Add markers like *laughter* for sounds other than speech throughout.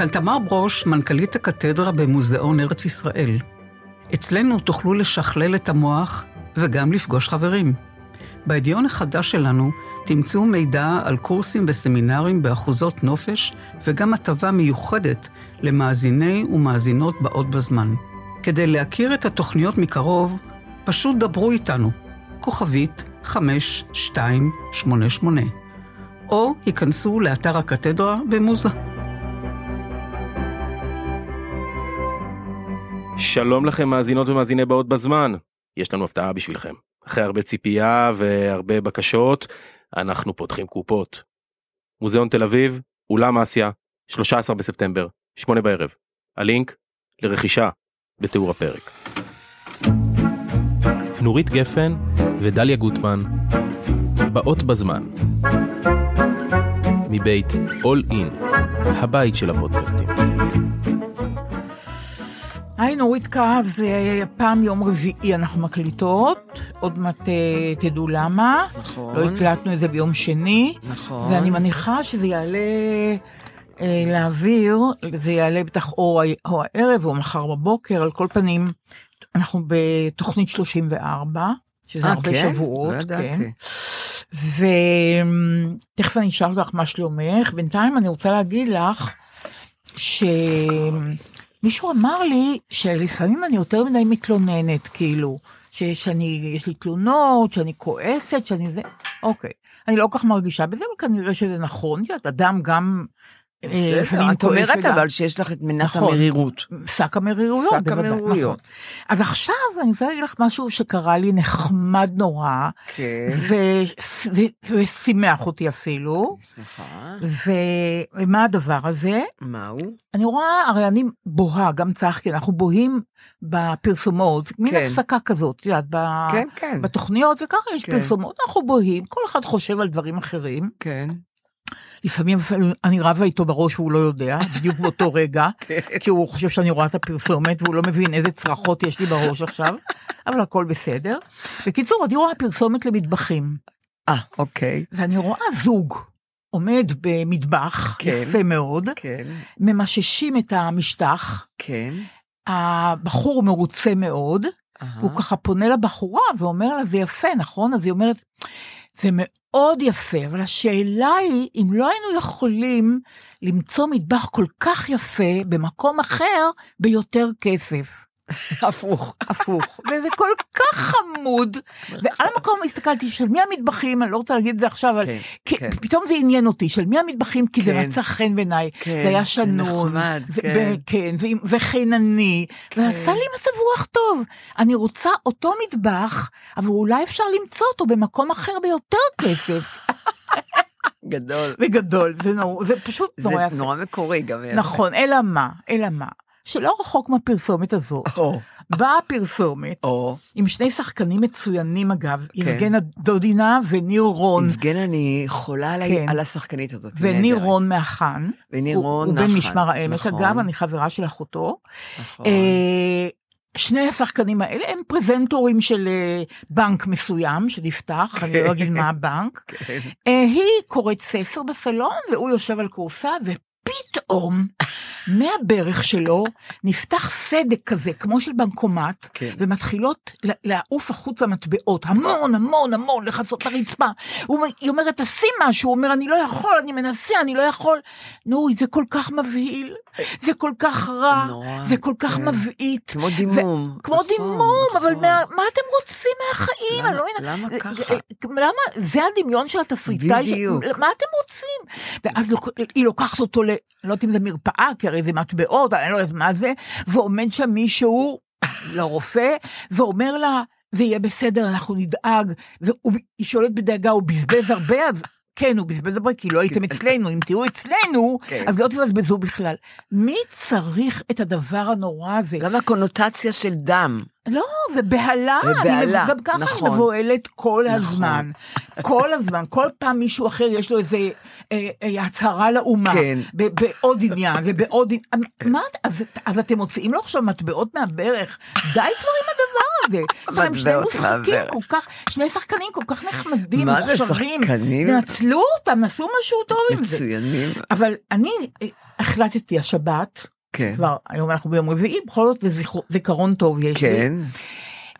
כאן תמר ברוש, מנכ"לית הקתדרה במוזיאון ארץ ישראל. אצלנו תוכלו לשכלל את המוח וגם לפגוש חברים. בידיון החדש שלנו תמצאו מידע על קורסים וסמינרים באחוזות נופש וגם הטבה מיוחדת למאזיני ומאזינות באות בזמן. כדי להכיר את התוכניות מקרוב, פשוט דברו איתנו, כוכבית 5288, או היכנסו לאתר הקתדרה במוזה. שלום לכם מאזינות ומאזיני באות בזמן, יש לנו הפתעה בשבילכם. אחרי הרבה ציפייה והרבה בקשות, אנחנו פותחים קופות. מוזיאון תל אביב, אולם אסיה, 13 בספטמבר, 8 בערב. הלינק לרכישה בתיאור הפרק. נורית גפן ודליה גוטמן, באות בזמן. מבית All In, הבית של הפודקאסטים. היי נורית קהב, זה פעם יום רביעי אנחנו מקליטות, עוד מעט אה, תדעו למה. נכון. לא הקלטנו את זה ביום שני. נכון. ואני מניחה שזה יעלה אה, לאוויר, זה יעלה בטח או, או הערב או מחר בבוקר, על כל פנים, אנחנו בתוכנית 34, שזה אה, הרבה כן? שבועות, לא ידעתי. כן. ותכף אני אשאל אותך מה שלומך, בינתיים אני רוצה להגיד לך, שמישהו אמר לי שלפעמים אני יותר מדי מתלוננת, כאילו, שאני, יש לי תלונות, שאני כועסת, שאני זה, אוקיי. אני לא כל כך מרגישה בזה, אבל כנראה שזה נכון, שאת אדם גם את כועס אומרת אבל שיש לך את מנת נכון. המרירות. שק המרירויות, שק בוודאי, המרירויות. נכון. אז עכשיו אני רוצה להגיד לך משהו שקרה לי נחמד נורא, כן. ושימח אותי אפילו, סליחה. ומה הדבר הזה? מה הוא? אני רואה, הרי אני בוהה, גם צחקי, אנחנו בוהים בפרסומות, מין כן. הפסקה כזאת, את יודעת, כן. בתוכניות, וככה יש. פרסומות, אנחנו בוהים, כל אחד חושב על דברים אחרים. כן. לפעמים אני רבה איתו בראש והוא לא יודע, בדיוק באותו *laughs* רגע, כי הוא חושב שאני רואה את הפרסומת והוא לא מבין איזה צרחות יש לי בראש עכשיו, אבל הכל בסדר. בקיצור, אני רואה פרסומת למטבחים, אה, אוקיי. ואני רואה זוג עומד במטבח, כן. יפה מאוד, כן. ממששים את המשטח, כן. הבחור מרוצה מאוד, אהה. הוא ככה פונה לבחורה ואומר לה, זה יפה, נכון? אז היא אומרת, זה מאוד יפה, אבל השאלה היא, אם לא היינו יכולים למצוא מטבח כל כך יפה במקום אחר ביותר כסף. הפוך. הפוך. וזה כל כך חמוד. ועל המקום הסתכלתי, של מי המטבחים, אני לא רוצה להגיד את זה עכשיו, אבל כן, כן. פתאום זה עניין אותי, של מי המטבחים, כי זה כן. מצא חן בעיניי. כן, זה היה זה שנון. נחמד, כן. כן, וחינני. ועשה לי מצב רוח טוב. אני רוצה אותו מטבח, אבל אולי אפשר למצוא אותו במקום אחר ביותר כסף. גדול. וגדול, זה, נור, זה פשוט זה נורא יפה. נורא מקורי גם. נכון, אלא מה, אלא מה. שלא רחוק מהפרסומת הזאת, או. באה הפרסומת, או. עם שני שחקנים מצוינים אגב, כן. יבגנה דודינה וניר רון, יבגן, אני חולה עליי- כן. על השחקנית הזאת. וניר נהדרת. רון מהחאן. וניר הוא- רון הוא בן. משמר העמק נכון, אגב, אני חברה של אחותו. נכון. אה, שני השחקנים האלה הם פרזנטורים של אה, בנק מסוים שנפתח, אני לא אגיד מה הבנק. כן. אה, היא קוראת ספר בסלון והוא יושב על כורסה ופתאום מהברך שלו נפתח סדק כזה כמו של בנקומט כן. ומתחילות לעוף החוצה מטבעות המון המון המון לכסות לרצפה. הוא היא אומרת תשים משהו, הוא אומר אני לא יכול, אני מנסה, אני לא יכול. נו, זה כל כך מבהיל, זה כל כך רע, נורא, זה כל כך כן. מבעית. כמו דימום. כמו נכון, דימום, אבל נכון. מה, מה אתם רוצים מהחיים? אני לא. למה ככה? למה? זה הדמיון של התסריטאי. ש- בדיוק. מה אתם רוצים? ואז לוק- היא לוקחת אותו ל... לא יודעת אם זה מרפאה, כי הרי זה מטבעות, אני לא יודעת מה זה, ועומד שם מישהו, לא רופא, ואומר לה, זה יהיה בסדר, אנחנו נדאג. והיא שואלת בדאגה, הוא בזבז הרבה? אז כן, הוא בזבז הרבה, כי לא הייתם אצלנו. אם תהיו אצלנו, כן. אז לא תבזבזו בכלל. מי צריך את הדבר הנורא הזה? למה הקונוטציה של דם? לא, ובהלה, ובהלה, אני, גם ככה נכון. אני מבוהלת כל נכון. הזמן. כל הזמן, כל פעם מישהו אחר יש לו איזה אה, אה, הצהרה לאומה, כן. בעוד עניין ובעוד עניין. מה, את- אז, אז אתם מוציאים לו עכשיו מטבעות מהברך? די כבר עם הדבר הזה. *laughs* יש להם שני מטבעות מעבר. כל כך, שני שחקנים כל כך נחמדים, מה זה. שחקנים? נצלו אותם, עשו משהו טוב עם זה. מצוינים. אבל אני אה, החלטתי השבת, כן. כבר היום אנחנו ביום רביעי, בכל זאת זה זיכרו- זיכרון טוב יש לי. כן.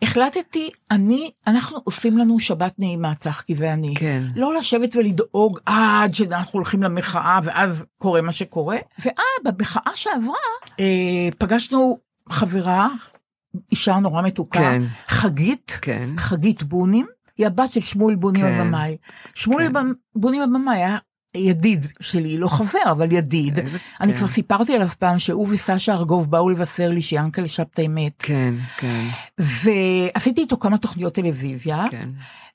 החלטתי, אני, אנחנו עושים לנו שבת נעימה, צחקי ואני. כן. לא לשבת ולדאוג עד שאנחנו הולכים למחאה ואז קורה מה שקורה. ואז במחאה שעברה, אה, פגשנו חברה, אישה נורא מתוקה, כן. חגית, כן. חגית בונים, היא הבת של שמואל בונים כן. הבמאי. שמואל כן. בונים הבמאי היה ידיד שלי, לא חבר, אבל ידיד. איזה- אני כן. כבר סיפרתי עליו פעם שהוא וסשה ארגוב באו לבשר לי שיאנקל שבתאי מת. כן, כן, ועשיתי איתו כמה תוכניות טלוויזיה, כן.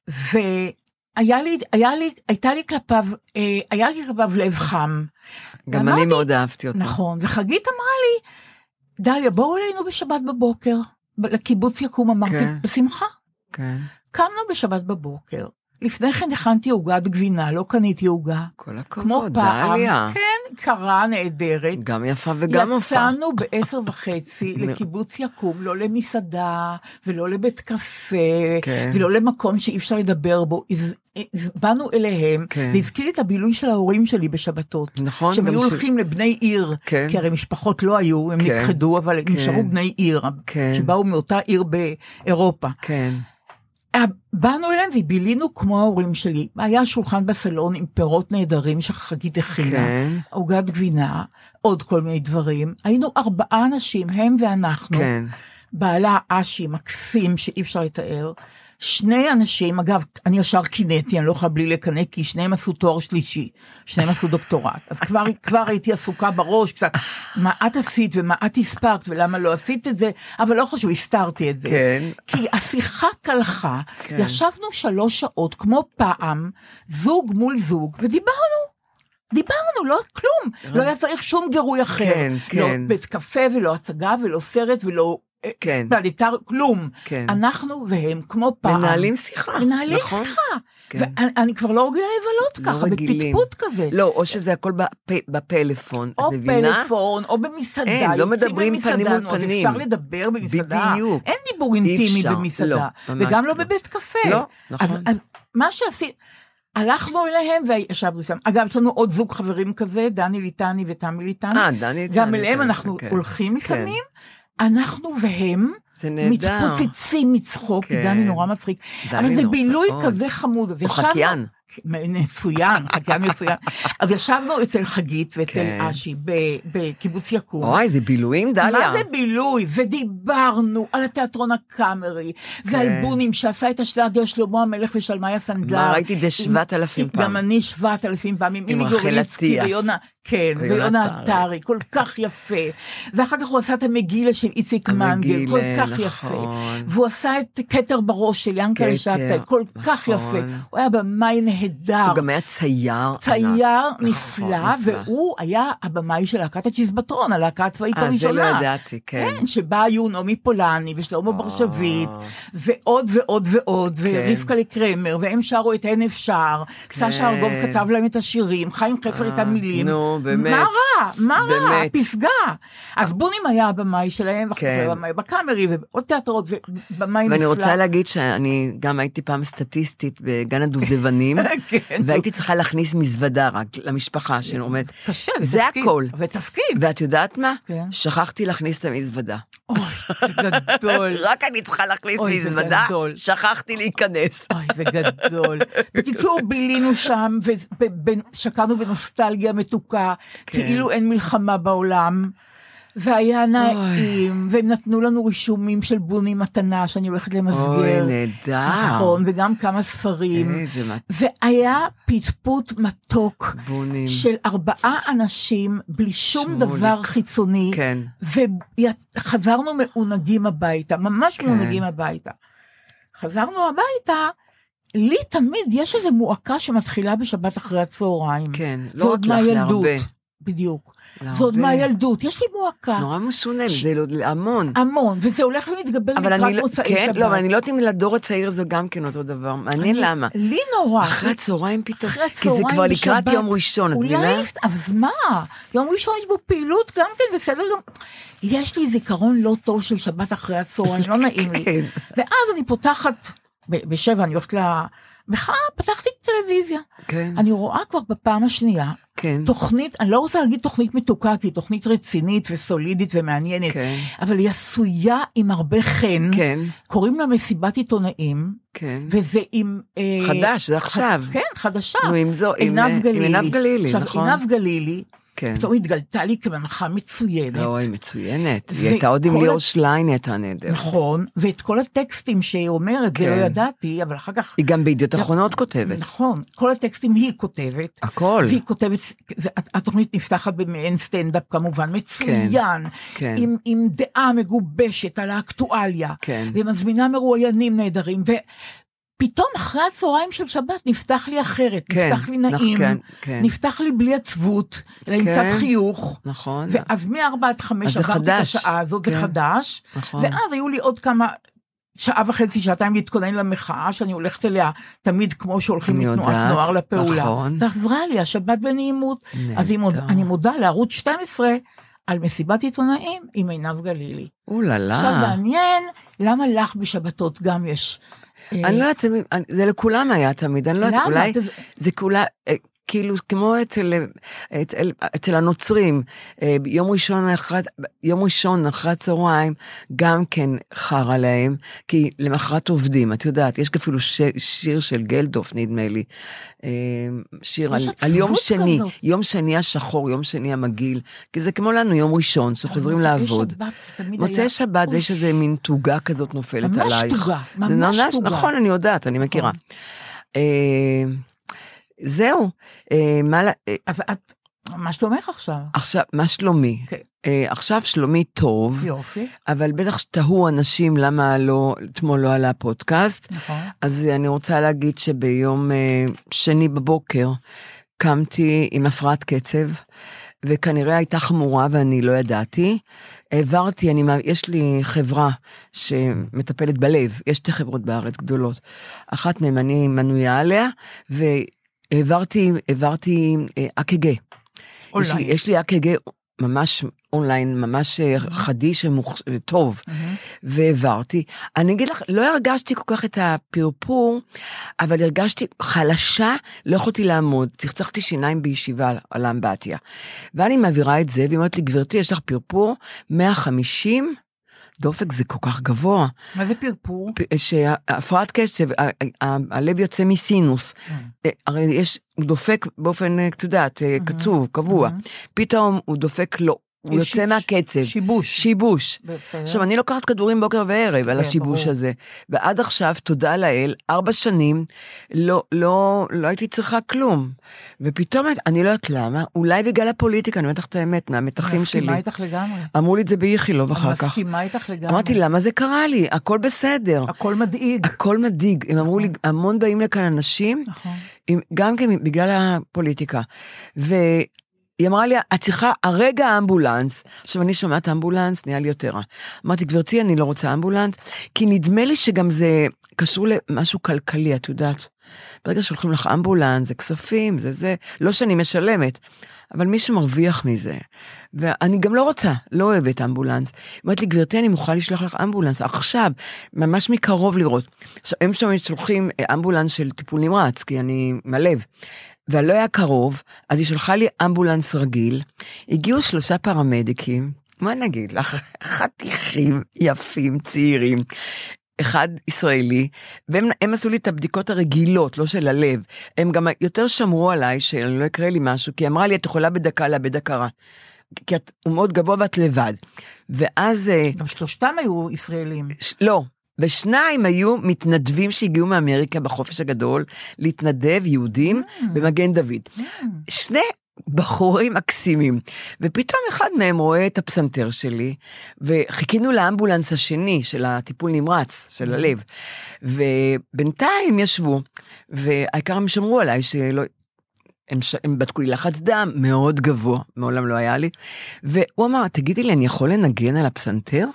והיה לי, היה לי, הייתה לי כלפיו, אה, היה לי כלפיו לב חם. גם אני מאוד אהבתי אותו. נכון, וחגית אמרה לי, דליה, בואו אלינו בשבת בבוקר, לקיבוץ יקום, אמרתי, כן. בשמחה. כן. קמנו בשבת בבוקר, לפני כן הכנתי עוגת גבינה, לא קניתי עוגה. כל הכבוד, דליה. כן, קרה, נהדרת. גם יפה וגם יפה. יצאנו בעשר וחצי. *laughs* לקיבוץ יקום, לא למסעדה, ולא לבית קפה, כן. ולא למקום שאי אפשר לדבר בו. באנו אליהם, כן. זה הזכיר לי את הבילוי של ההורים שלי בשבתות. נכון, שהם היו ש- הולכים לבני עיר, כן. כי הרי משפחות לא היו, הם כן. נכחדו, אבל כן. נשארו בני עיר, כן. שבאו מאותה עיר באירופה. כן. אה, באנו אליהם ובילינו כמו ההורים שלי. היה שולחן בסלון עם פירות נהדרים שחגית הכינה. כן. עוגת גבינה, עוד כל מיני דברים. היינו ארבעה אנשים, הם ואנחנו. כן. בעלה אשי מקסים שאי אפשר לתאר. שני אנשים, אגב, אני ישר קינאתי, אני לא יכולה בלי לקנא, כי שניהם עשו תואר שלישי, שניהם עשו דוקטורט. אז כבר, כבר הייתי עסוקה בראש קצת, מה את עשית ומה את הספקת ולמה לא עשית את זה, אבל לא חשוב, הסתרתי את זה. כן. כי השיחה קלחה, כן. ישבנו שלוש שעות כמו פעם, זוג מול זוג, ודיברנו. דיברנו, לא כלום, לא היה צריך שום גירוי אחר. כן, לא כן. בית קפה ולא הצגה ולא סרט ולא כן. פלנטר, כלום. כן. אנחנו והם כמו פעם. מנהלים שיחה. מנהלים נכון? שיחה. כן. ואני אני כבר לא רגילה לבלות לא ככה, רגילים. בפטפוט כזה. לא, או שזה הכל בפ- בפלאפון, או את מבינה? פלאפון, או במסעדה. אין, לא מדברים פנים מול פנים. אפשר לדבר במסעדה. בדיוק. אין דיבור אי אינטימי אפשר, במסעדה. לא, וגם לא לא. בבית קפה. לא, נכון. אז, אז מה שעשינו, הלכנו אליהם וישבנו שם. אגב, יש לנו עוד זוג חברים כזה, דני ליטני ותמי ליטני. אה, דני ליטני, גם אליהם כן, אנחנו כן. הולכים כן. אנחנו והם זה נהדר. מתפוצצים מצחוק, כי כן. דני נורא מצחיק. אבל זה בילוי מאוד. כזה חמוד. הוא ישבנו- חקיין. מצוין, חקיין מצוין. אז ישבנו אצל חגית ואצל כן. אשי בקיבוץ יקום. אוי, זה בילויים, דליה. מה זה בילוי? ודיברנו על התיאטרון הקאמרי, ועל כן. בונים שעשה את השלגר שלמה המלך ושלמיה סנדלר. מה, ראיתי את זה עם- 7,000 עם- פעם. גם אני 7,000 פעם, עם רחל אטיאס. כן, ויונה עטרי. כל כך יפה. ואחר כך הוא עשה את המגילה של איציק מנגל, כל כך נכון. יפה. והוא עשה את כתר בראש של ינקלה כתר, שבתאי, כל כך נכון. יפה. הוא היה במאי נהדר. הוא גם היה צייר. צייר. נפלא, נכון, נפלא. והוא היה הבמאי של להקת הצ'יזבטרון, הלהקה הצבאית אה, זה הראשונה. לא ידעתי, כן. כן, שבה היו נעמי פולני ושלמה אה. בר-שביט, ועוד ועוד ועוד, כן. ורבקה לקרמר, והם שרו את אין אפשר, סשה ארגוב כתב להם את השירים, חיים חפר את אה, המילים. נו, באמת. מה רע? מה רע? פסגה. אז בונים היה הבמאי שלהם, כן. כך הבמאי בקאמרי, ועוד תיאטרות, ובמאי נפלא. ואני רוצה להגיד שאני גם הייתי פעם סטטיסטית בגן הדובדבנים, *laughs* כן. והייתי צריכה להכניס מזוודה רק למשפחה שעומדת. קשה, זה זה תפקיד. הכל. זה תפקיד. ואת יודעת מה? כן. שכחתי להכניס את המזוודה. אוי, זה גדול. *laughs* רק אני צריכה להכניס אוי, מזוודה, גדול. שכחתי להיכנס. אוי, זה גדול. *laughs* בקיצור, בילינו שם ושקענו בנוסטלגיה מתוקה, כן. כאילו אין מלחמה בעולם. והיה נעים, והם נתנו לנו רישומים של בוני מתנה שאני הולכת למסגר. אוי, נהדר. נכון, וגם כמה ספרים. איזה מת- והיה פטפוט מתוק בונים. של ארבעה אנשים בלי שום שמוליק. דבר חיצוני. כן. וחזרנו מעונגים הביתה, ממש כן. מעונגים הביתה. חזרנו הביתה, לי תמיד יש איזו מועקה שמתחילה בשבת אחרי הצהריים. כן, לא רק לך, מהילדות. להרבה. בדיוק. להרבה. זה עוד מהילדות, יש לי מועקה. נורא משונה, ש- זה לא- המון. המון, וזה הולך ומתגבר לקראת לא, מוצאי כן, שבת. לא, אבל אני לא יודעת אם לדור הצעיר זה גם כן אותו דבר. מעניין למה. לי נורא. אחרי הצהריים פתאום, אחרי כי זה הצהריים כבר לקראת בשבת. יום ראשון, את אולי, מבינה? לפ- אז מה? יום ראשון יש בו פעילות גם כן, בסדר גם. יש לי זיכרון לא טוב של שבת אחרי הצהריים, לא נעים לי. *laughs* כן. ואז אני פותחת, בשבע אני הולכת למחאה, פתחתי טלוויזיה. כן, אני רואה כבר בפעם השנייה כן, תוכנית, אני לא רוצה להגיד תוכנית מתוקה, כי היא תוכנית רצינית וסולידית ומעניינת, כן. אבל היא עשויה עם הרבה חן. כן, קוראים לה מסיבת עיתונאים, כן. וזה עם... אה, חדש, זה ח- עכשיו. כן, חדשה. נו, עם זו, עם, עינב אה, גלילי. עם עינב גלילי, עכשיו, נכון? עינב גלילי, כן. פתאום התגלתה לי כמנחה מצוינת. לא, היא מצוינת. היא הייתה עוד עם ליאור שליין, הייתה נהדרת. נכון, ואת כל הטקסטים שהיא אומרת, זה לא כן. ידעתי, אבל אחר כך... היא גם בידיעות אחרונות כותבת. נכון, כל הטקסטים היא כותבת. הכל. והיא כותבת, זה, התוכנית נפתחת במעין סטנדאפ כמובן, מצוין, כן. עם, עם דעה מגובשת על האקטואליה, כן. ומזמינה מרואיינים נהדרים, ופתאום אחרי הצהריים של שבת נפתח לי אחרת, כן, נפתח לי נכ- נעים, כן, כן. נפתח לי בלי עצבות, אלא עם כן. קצת חיוך. נכון. ואז מ-4 עד 5 אז זה עברתי את. השעה הזאת, כן. זה חדש, נכון. ואז היו לי עוד כמה, שעה וחצי, שעתיים להתכונן למחאה, שאני הולכת אליה תמיד כמו שהולכים מתנועת נוער לפעולה. נכון. ועברה לי השבת בנעימות. אז היא מוד. אני מודה לערוץ 12 על מסיבת עיתונאים עם עינב גלילי. אוללה. עכשיו מעניין, למה לך בשבתות גם יש... אני לא יודעת, זה- לכולם היה תמיד, אני לא יודעת? אולי זה כולה, אה, כאילו כמו אצל, אה, אצל, אצל הנוצרים, אה, יום ראשון אחרי, יום ראשון אחרי הצהריים, גם כן חרא להם, כי למחרת עובדים, את יודעת, יש אפילו ש, שיר של גלדוף, נדמה לי, אה, שיר על, על יום שני, כזאת. יום שני השחור, יום שני המגעיל, כי זה כמו לנו יום ראשון, שחוזרים לעבוד. שבת מוצאי היה- שבת זה יש. איזה מין תוגה כזאת נופלת ממש עלייך. תוגה, זה ממש תוגה. נכון, אני יודעת, אני מכירה. זהו, אה, מה, ל- אה, אז את, מה שלומך עכשיו? עכשיו, מה שלומי? כן. אה, עכשיו שלומי טוב, יופי, אבל בטח שתהו אנשים למה לא, אתמול לא עלה הפודקאסט, נכון. אז אני רוצה להגיד שביום אה, שני בבוקר קמתי עם הפרעת קצב, וכנראה הייתה חמורה ואני לא ידעתי. העברתי, אני, יש לי חברה שמטפלת בלב, יש שתי חברות בארץ גדולות. אחת מהן אני מנויה עליה, העברתי אה, אק"ג. יש לי. יש לי אק"ג ממש אונליין, ממש אה, חדיש ומוכ- וטוב, והעברתי. אני אגיד לך, לא הרגשתי כל כך את הפרפור, אבל הרגשתי חלשה, לא יכולתי לעמוד, צחצחתי שיניים בישיבה על האמבטיה. ואני מעבירה את זה, והיא אומרת לי, גברתי, יש לך פרפור 150, דופק זה כל כך גבוה, מה זה פרפור? שהפרעת קשב, הלב יוצא מסינוס. אה, הרי יש, הוא דופק באופן, אה, את יודעת, אה, קצוב, קבוע. פתאום הוא דופק לו, הוא יוצא ש- מהקצב. שיבוש. שיבוש. בסדר. עכשיו, אני לוקחת כדורים בוקר וערב על כן, השיבוש ברור. הזה. ועד עכשיו, תודה לאל, ארבע שנים, לא, לא, לא הייתי צריכה כלום. ופתאום, אני לא יודעת למה, אולי בגלל הפוליטיקה, אני אומרת לך את האמת, מהמתחים שלי. מסכימה איתך לגמרי. אמרו לי את זה באיכילוב אחר כך. מסכימה איתך לגמרי. אמרתי, למה זה קרה לי? הכל בסדר. הכל מדאיג. הכל מדאיג. הם אמרו לי, המון באים לכאן אנשים, נכון. עם- גם כן בגלל הפוליטיקה. והיא אמרה לי, את צריכה הרגע אמבולנס. עכשיו, אני שומעת אמבולנס, נהיה לי יותר רע. אמרתי, גברתי, אני לא רוצה אמבולנס, כי נדמה לי שגם זה קשור למשהו כלכלי, את יודעת. ברגע שהולכים לך אמבולנס, זה כספים, זה זה, לא שאני משלמת, אבל מישהו מרוויח מזה. ואני גם לא רוצה, לא אוהבת אמבולנס. היא אומרת לי, גברתי, אני מוכרחה לשלוח לך אמבולנס, עכשיו, ממש מקרוב לראות. עכשיו, הם שם שולחים אה, אמבולנס של טיפול נמרץ, כי אני עם ולא היה קרוב, אז היא שלחה לי אמבולנס רגיל, הגיעו שלושה פרמדיקים, מה נגיד לך, *laughs* חתיכים יפים, צעירים, אחד ישראלי, והם הם עשו לי את הבדיקות הרגילות, לא של הלב. הם גם יותר שמרו עליי, שלא יקרה לי משהו, כי היא אמרה לי, את יכולה בדקה לאבד הכרה. כי את, הוא מאוד גבוה ואת לבד. ואז, אה, גם שלושתם היו ישראלים. ש- לא, ושניים היו מתנדבים שהגיעו מאמריקה בחופש הגדול, להתנדב יהודים במגן דוד. שני בחורים מקסימים, ופתאום אחד מהם רואה את הפסנתר שלי, וחיכינו לאמבולנס השני של הטיפול נמרץ, של הלב, ובינתיים ישבו, והעיקר הם שמרו עליי שלא... הם, ש... הם בדקו לי לחץ דם מאוד גבוה, מעולם לא היה לי. והוא אמר, תגידי לי, אני יכול לנגן על הפסנתר?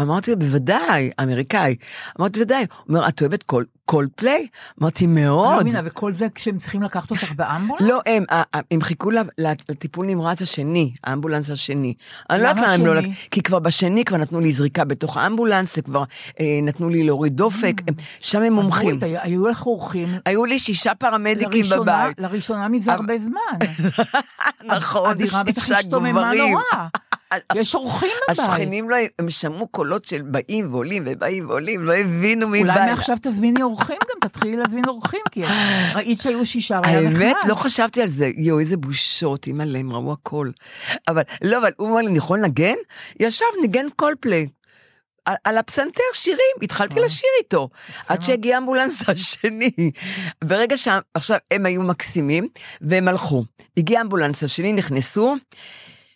אמרתי לו, בוודאי, אמריקאי. אמרתי, בוודאי. הוא אומר, את אוהבת קול, קול פליי? אמרתי, אני לא מאוד. מבינה, וכל זה כשהם צריכים לקחת אותך באמבולנס? לא, הם, הם חיכו לטיפול נמרץ השני, האמבולנס השני. אני לא יודעת למה הם לא... כי כבר בשני כבר נתנו לי זריקה בתוך האמבולנס, כבר אה, נתנו לי להוריד דופק, הם- שם הם מומחים. היו- לך אורחים. היו לי שישה פרמדיקים בבית. לראשונה מזה הרבה זמן. *laughs* נכון, הדירה בטח שישה השתוממה גברים. נורא. יש אורחים בבית. השכנים לא, הם שמעו קולות של באים ועולים ובאים ועולים, לא הבינו מי בא. אולי מעכשיו תזמיני אורחים גם, תתחילי להזמין אורחים, כי ראית שהיו שישה והיה נחמד. האמת, לא חשבתי על זה. יואו, איזה בושות, אימא'לה, הם ראו הכל. אבל, לא, אבל הוא אמר לי, אני יכול לנגן? ישב, ניגן קולפליי. על, על הפסנתר שירים, התחלתי אה. לשיר איתו, עד שהגיע האמבולנס *laughs* השני. ברגע ש... עכשיו, הם היו מקסימים, והם הלכו. הגיע האמבולנס השני, נכנסו,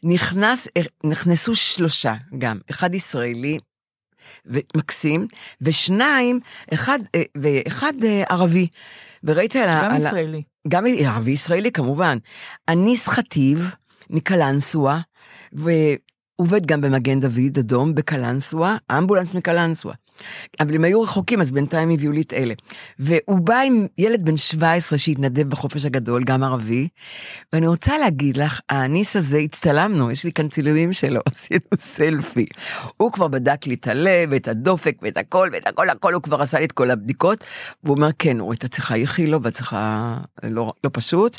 נכנס, נכנסו שלושה גם, אחד ישראלי, ומקסים, ושניים, אחד, אה, ואחד אה, ערבי. וראיתי על ה... גם ישראלי. גם ערבי ישראלי כמובן. אניס חטיב מקלנסווה, ועובד גם במגן דוד אדום בקלנסווה, אמבולנס מקלנסווה. אבל הם היו רחוקים, אז בינתיים הביאו לי את אלה. והוא בא עם ילד בן 17 שהתנדב בחופש הגדול, גם ערבי, ואני רוצה להגיד לך, האניס הזה, הצטלמנו, יש לי כאן צילומים שלו, *laughs* עשינו סלפי. הוא כבר בדק לי את הלב, את הדופק, ואת הכל, ואת הכל, הכל, הוא כבר עשה לי את כל הבדיקות, והוא אומר, כן, אורית, את צריכה איכילוב, ואת צריכה, לא, לא פשוט,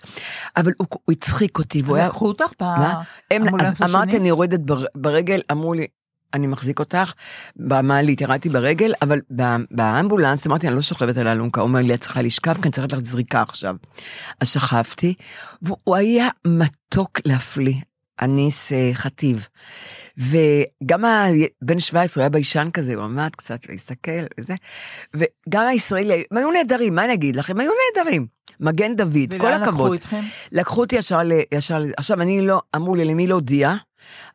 אבל הוא, הוא הצחיק אותי, והוא היה... לקחו אותך באמבולנס אז אמרתי, השני? אני יורדת בר, ברגל, אמרו לי, אני מחזיק אותך, במעלית ירדתי ברגל, אבל באמבולנס אמרתי, אני לא שוכבת על האלונקה, הוא אומר לי, את צריכה לשכב, כי אני צריכה לך זריקה עכשיו. אז שכבתי, והוא היה מתוק להפליא, אניס אה, חטיב. וגם הבן 17 הוא היה ביישן כזה, הוא עמד קצת להסתכל וזה, וגם הישראלי, הם היו נהדרים, מה אני אגיד לכם? הם היו נהדרים. מגן דוד, כל ולאן לקחו הכבוד. אתכם? לקחו אותי ישר ל... ישר. עכשיו, אני לא, אמרו לי, למי להודיע?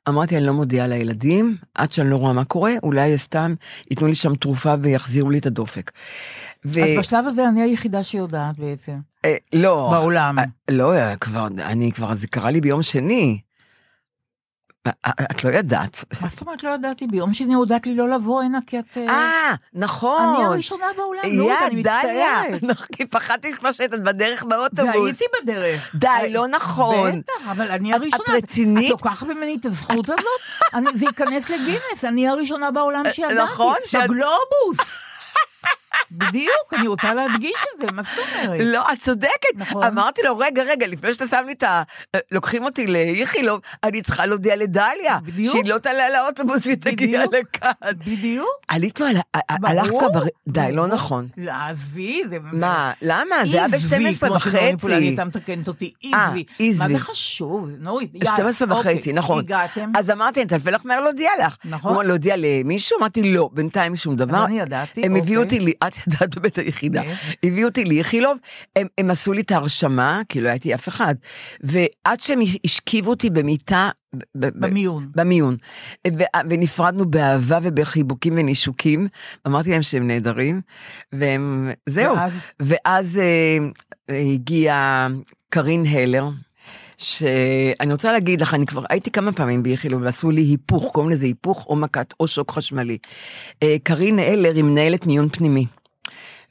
אמרתי, אני לא מודיעה לילדים, עד שאני לא רואה מה קורה, אולי סתם ייתנו לי שם תרופה ויחזירו לי את הדופק. ו... אז בשלב הזה אני היחידה שיודעת בעצם. אה, לא. בעולם. אה, לא, אה, כבר, אני כבר, זה קרה לי ביום שני. אה, אה, את לא ידעת. מה זאת אומרת לא ידעתי? ביום שני הודעת לי לא לבוא הנה כי את... אה, אה, נכון. אני הראשונה בעולם, נו, אני. מצטערת. *laughs* נכון, כי פחדתי כבר שאת בדרך באוטובוס. והייתי בדרך. די, לא נכון. בטח, אבל אני הראשונה. את רצינית? את לוקחת ממני את הזכות הזאת? זה ייכנס לגינס, אני הראשונה בעולם שידעתי. נכון, בגלובוס. *laughs* בדיוק, אני רוצה להדגיש את זה, מה זאת אומרת? לא, את צודקת. נכון. אמרתי לו, רגע, רגע, לפני שאתה שם לי את ה... לוקחים אותי לאיכילוב, אני צריכה להודיע לדליה. בדיוק. שהיא לא תעלה לאוטובוס והיא תגיע. לכאן. בדיוק. עלית על... הלכת ברור. בר... די, לא. נכון. לא, עזבי, זה... מה, למה? זה היה עזבי, ב-12 כמו שנורית פולני וחצי. הייתה מתקנת אותי, אה, עזבי. עזבי. מה זה חשוב? נורית, יאללה. 12 וחצי, אוקיי, נכון. הגעתם. אז אמרתי, אני אתלפה לך מהר להודיע לך. נכון. הוא אמר, להודיע למישהו? אמרתי, לא, בינתיים שום דבר. אני ידעתי, הם הביאו אוקיי. אותי, את ידעת בבית היחידה. כן. הביאו אותי לאיכילוב, הם, הם עשו לי את ההרשמה, כי לא הייתי אף אחד. ועד שהם השכיבו אותי במיטה, במיון. במיון. ונפרדנו באהבה ובחיבוקים ונישוקים, אמרתי להם שהם נהדרים, והם, זהו. ואז? ואז אה, הגיעה קרין הלר. שאני רוצה להגיד לך, אני כבר הייתי כמה פעמים באיכילוב ועשו לי היפוך, קוראים לזה היפוך או מכת או שוק חשמלי. אה, קרין הלר היא מנהלת מיון פנימי.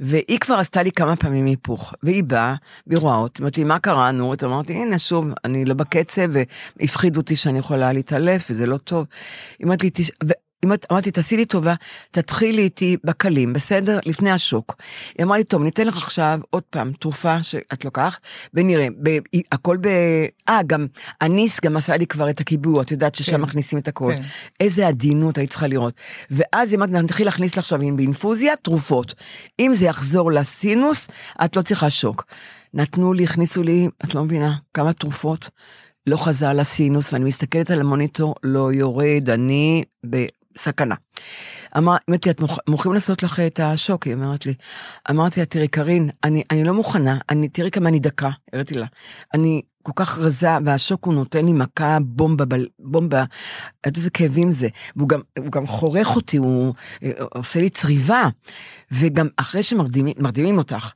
והיא כבר עשתה לי כמה פעמים היפוך, והיא באה, והיא רואה אותי, אמרתי לי, מה קרה, נורית? אמרתי, הנה, שוב, אני לא בקצב, והפחיד אותי שאני יכולה להתעלף, וזה לא טוב. היא אמרת לי, "תש- ו- אמרת- אמרתי, תעשי לי טובה, תתחילי איתי בקלים, בסדר? לפני השוק. היא אמרה לי, טוב, ניתן לך עכשיו עוד פעם תרופה שאת לוקחת, ונראה, ב- הכל ב... אה, גם, הניס גם עשה לי כבר את הקיבוע, את יודעת ששם כן. מכניסים את הכל. כן. איזה עדינות היית צריכה לראות. ואז היא אמרת, נתחיל להכניס לך עכשיו באינפוזיה תרופות. אם זה יחזור לסינוס, את לא צריכה שוק. נתנו לי, הכניסו לי, את לא מבינה, כמה תרופות. לא חזר לסינוס, ואני מסתכלת על המוניטור, לא יורד, אני בסכנה. אמר, אמרתי, את מוכ- מוכנים לעשות לך את השוק? היא אומרת לי. אמרתי לה, תראי, קארין, אני, אני לא מוכנה, אני, תראי כמה אני דקה, הראיתי לה. אני כל כך רזה, והשוק הוא נותן לי מכה בומבה, בל- בומבה, יודעת איזה כאבים זה. והוא גם, הוא גם חורך אותי, הוא אה, עושה לי צריבה. וגם אחרי שמרדימים מרדימים אותך,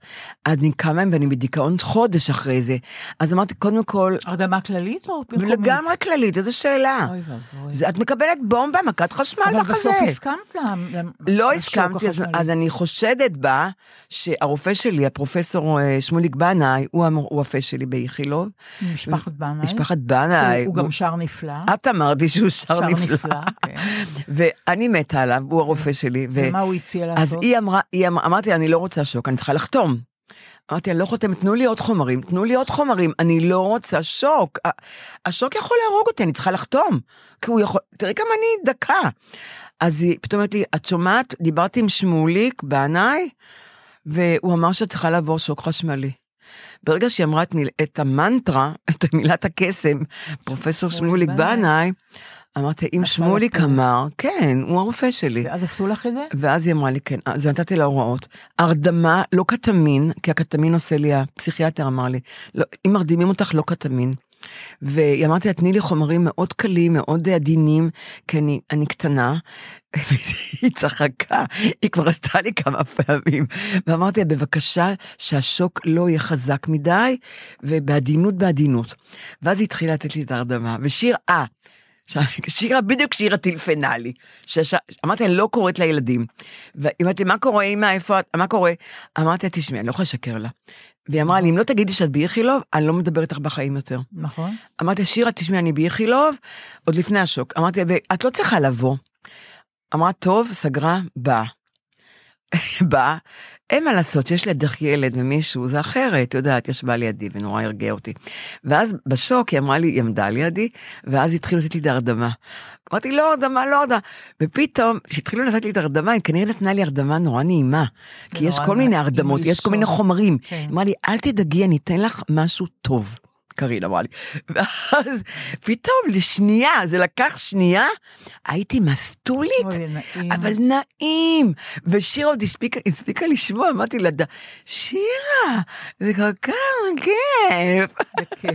אז אני קמה ואני בדיכאון חודש אחרי זה. אז אמרתי, קודם כל, הרדמה כללית או פרקומית? לגמרי כללית, איזו שאלה. אוי ואבוי. זה, את מקבלת בומבה, מכת חשמל אבל בחזה. בסוף הסכמת לה. לא הסכמתי, אז. אז אני חושדת בה שהרופא שלי, הפרופסור אה, שמוליק בנאי, הוא, הוא הפה שלי באיכילוב. משפחת בנאי. משפחת בנאי. הוא גם שר נפלא. את אמרת לי שהוא שר שר נפלא. נפלא, כן. *laughs* ואני מתה עליו, הוא הרופא שלי. ו- ומה הוא הציע אז לעשות? היא אמרה, היא אמרה, אמרתי, אני לא רוצה שוק, אני צריכה לחתום. אמרתי, אני לא חותמת, תנו לי עוד חומרים, תנו לי עוד חומרים, אני לא רוצה שוק. השוק יכול להרוג אותי, אני צריכה לחתום. כי הוא יכול, תראי כמה אני דקה. אז היא פתאום אומרת לי, את שומעת, דיברתי עם שמוליק בעיניי, והוא אמר שאת צריכה לעבור שוק חשמלי. ברגע שהיא אמרה את, מיל, את המנטרה, *laughs* את מילת הקסם, פרופסור שמוליק בנאי. אמרתי, אם שמוליק לך טוב." אמר, כן, הוא הרופא שלי. ואז עשו לך את זה? ואז היא אמרה לי, כן, אז נתתי לה הוראות. הרדמה, לא קטמין, כי הקטמין עושה לי, הפסיכיאטר אמר לי, לא, אם מרדימים אותך, לא קטמין. והיא אמרתי לה, תני לי חומרים מאוד קלים, מאוד עדינים, כי אני, אני קטנה. *laughs* היא צחקה, היא כבר עשתה לי כמה פעמים. ואמרתי לה, בבקשה, שהשוק לא יהיה חזק מדי, ובעדינות בעדינות. ואז היא התחילה לתת לי את ההרדמה, ושיר, אה, שירה, בדיוק שירה טילפנה לי. אמרתי, אני לא קוראת לילדים. והיא אמרת לי, מה קורה, אמא, איפה את? מה קורה? אמרתי תשמעי, אני לא יכולה לשקר לה. והיא אמרה לי, אם לא תגידי שאת באיכילוב, אני לא מדברת איתך בחיים יותר. נכון. אמרתי שירה, תשמעי, אני באיכילוב, עוד לפני השוק. אמרתי ואת לא צריכה לבוא. אמרה, טוב, סגרה, באה. *laughs* באה, אין מה לעשות, שיש לידך ילד ומישהו, זה אחרת, את יודעת, ישבה לידי ונורא הרגיע אותי. ואז בשוק היא אמרה לי, היא עמדה לידי, ואז התחילו לתת לי את ההרדמה. אמרתי, לא הרדמה, לא הרדמה. ופתאום, כשהתחילו לתת לי את ההרדמה, היא כנראה נתנה לי הרדמה נורא נעימה. כי יש כל מיני הרדמות, יש כל מיני. חומרים. כן. היא אמרה לי, אל תדאגי, אני אתן לך משהו טוב. קארין אמרה לי. ואז פתאום לשנייה, זה לקח שנייה, הייתי מסטולית. אוי, נעים. אבל נעים. ושירה עוד הספיקה, הספיקה לשמוע, אמרתי לה, "ד- שירה, זה כל כך כיף.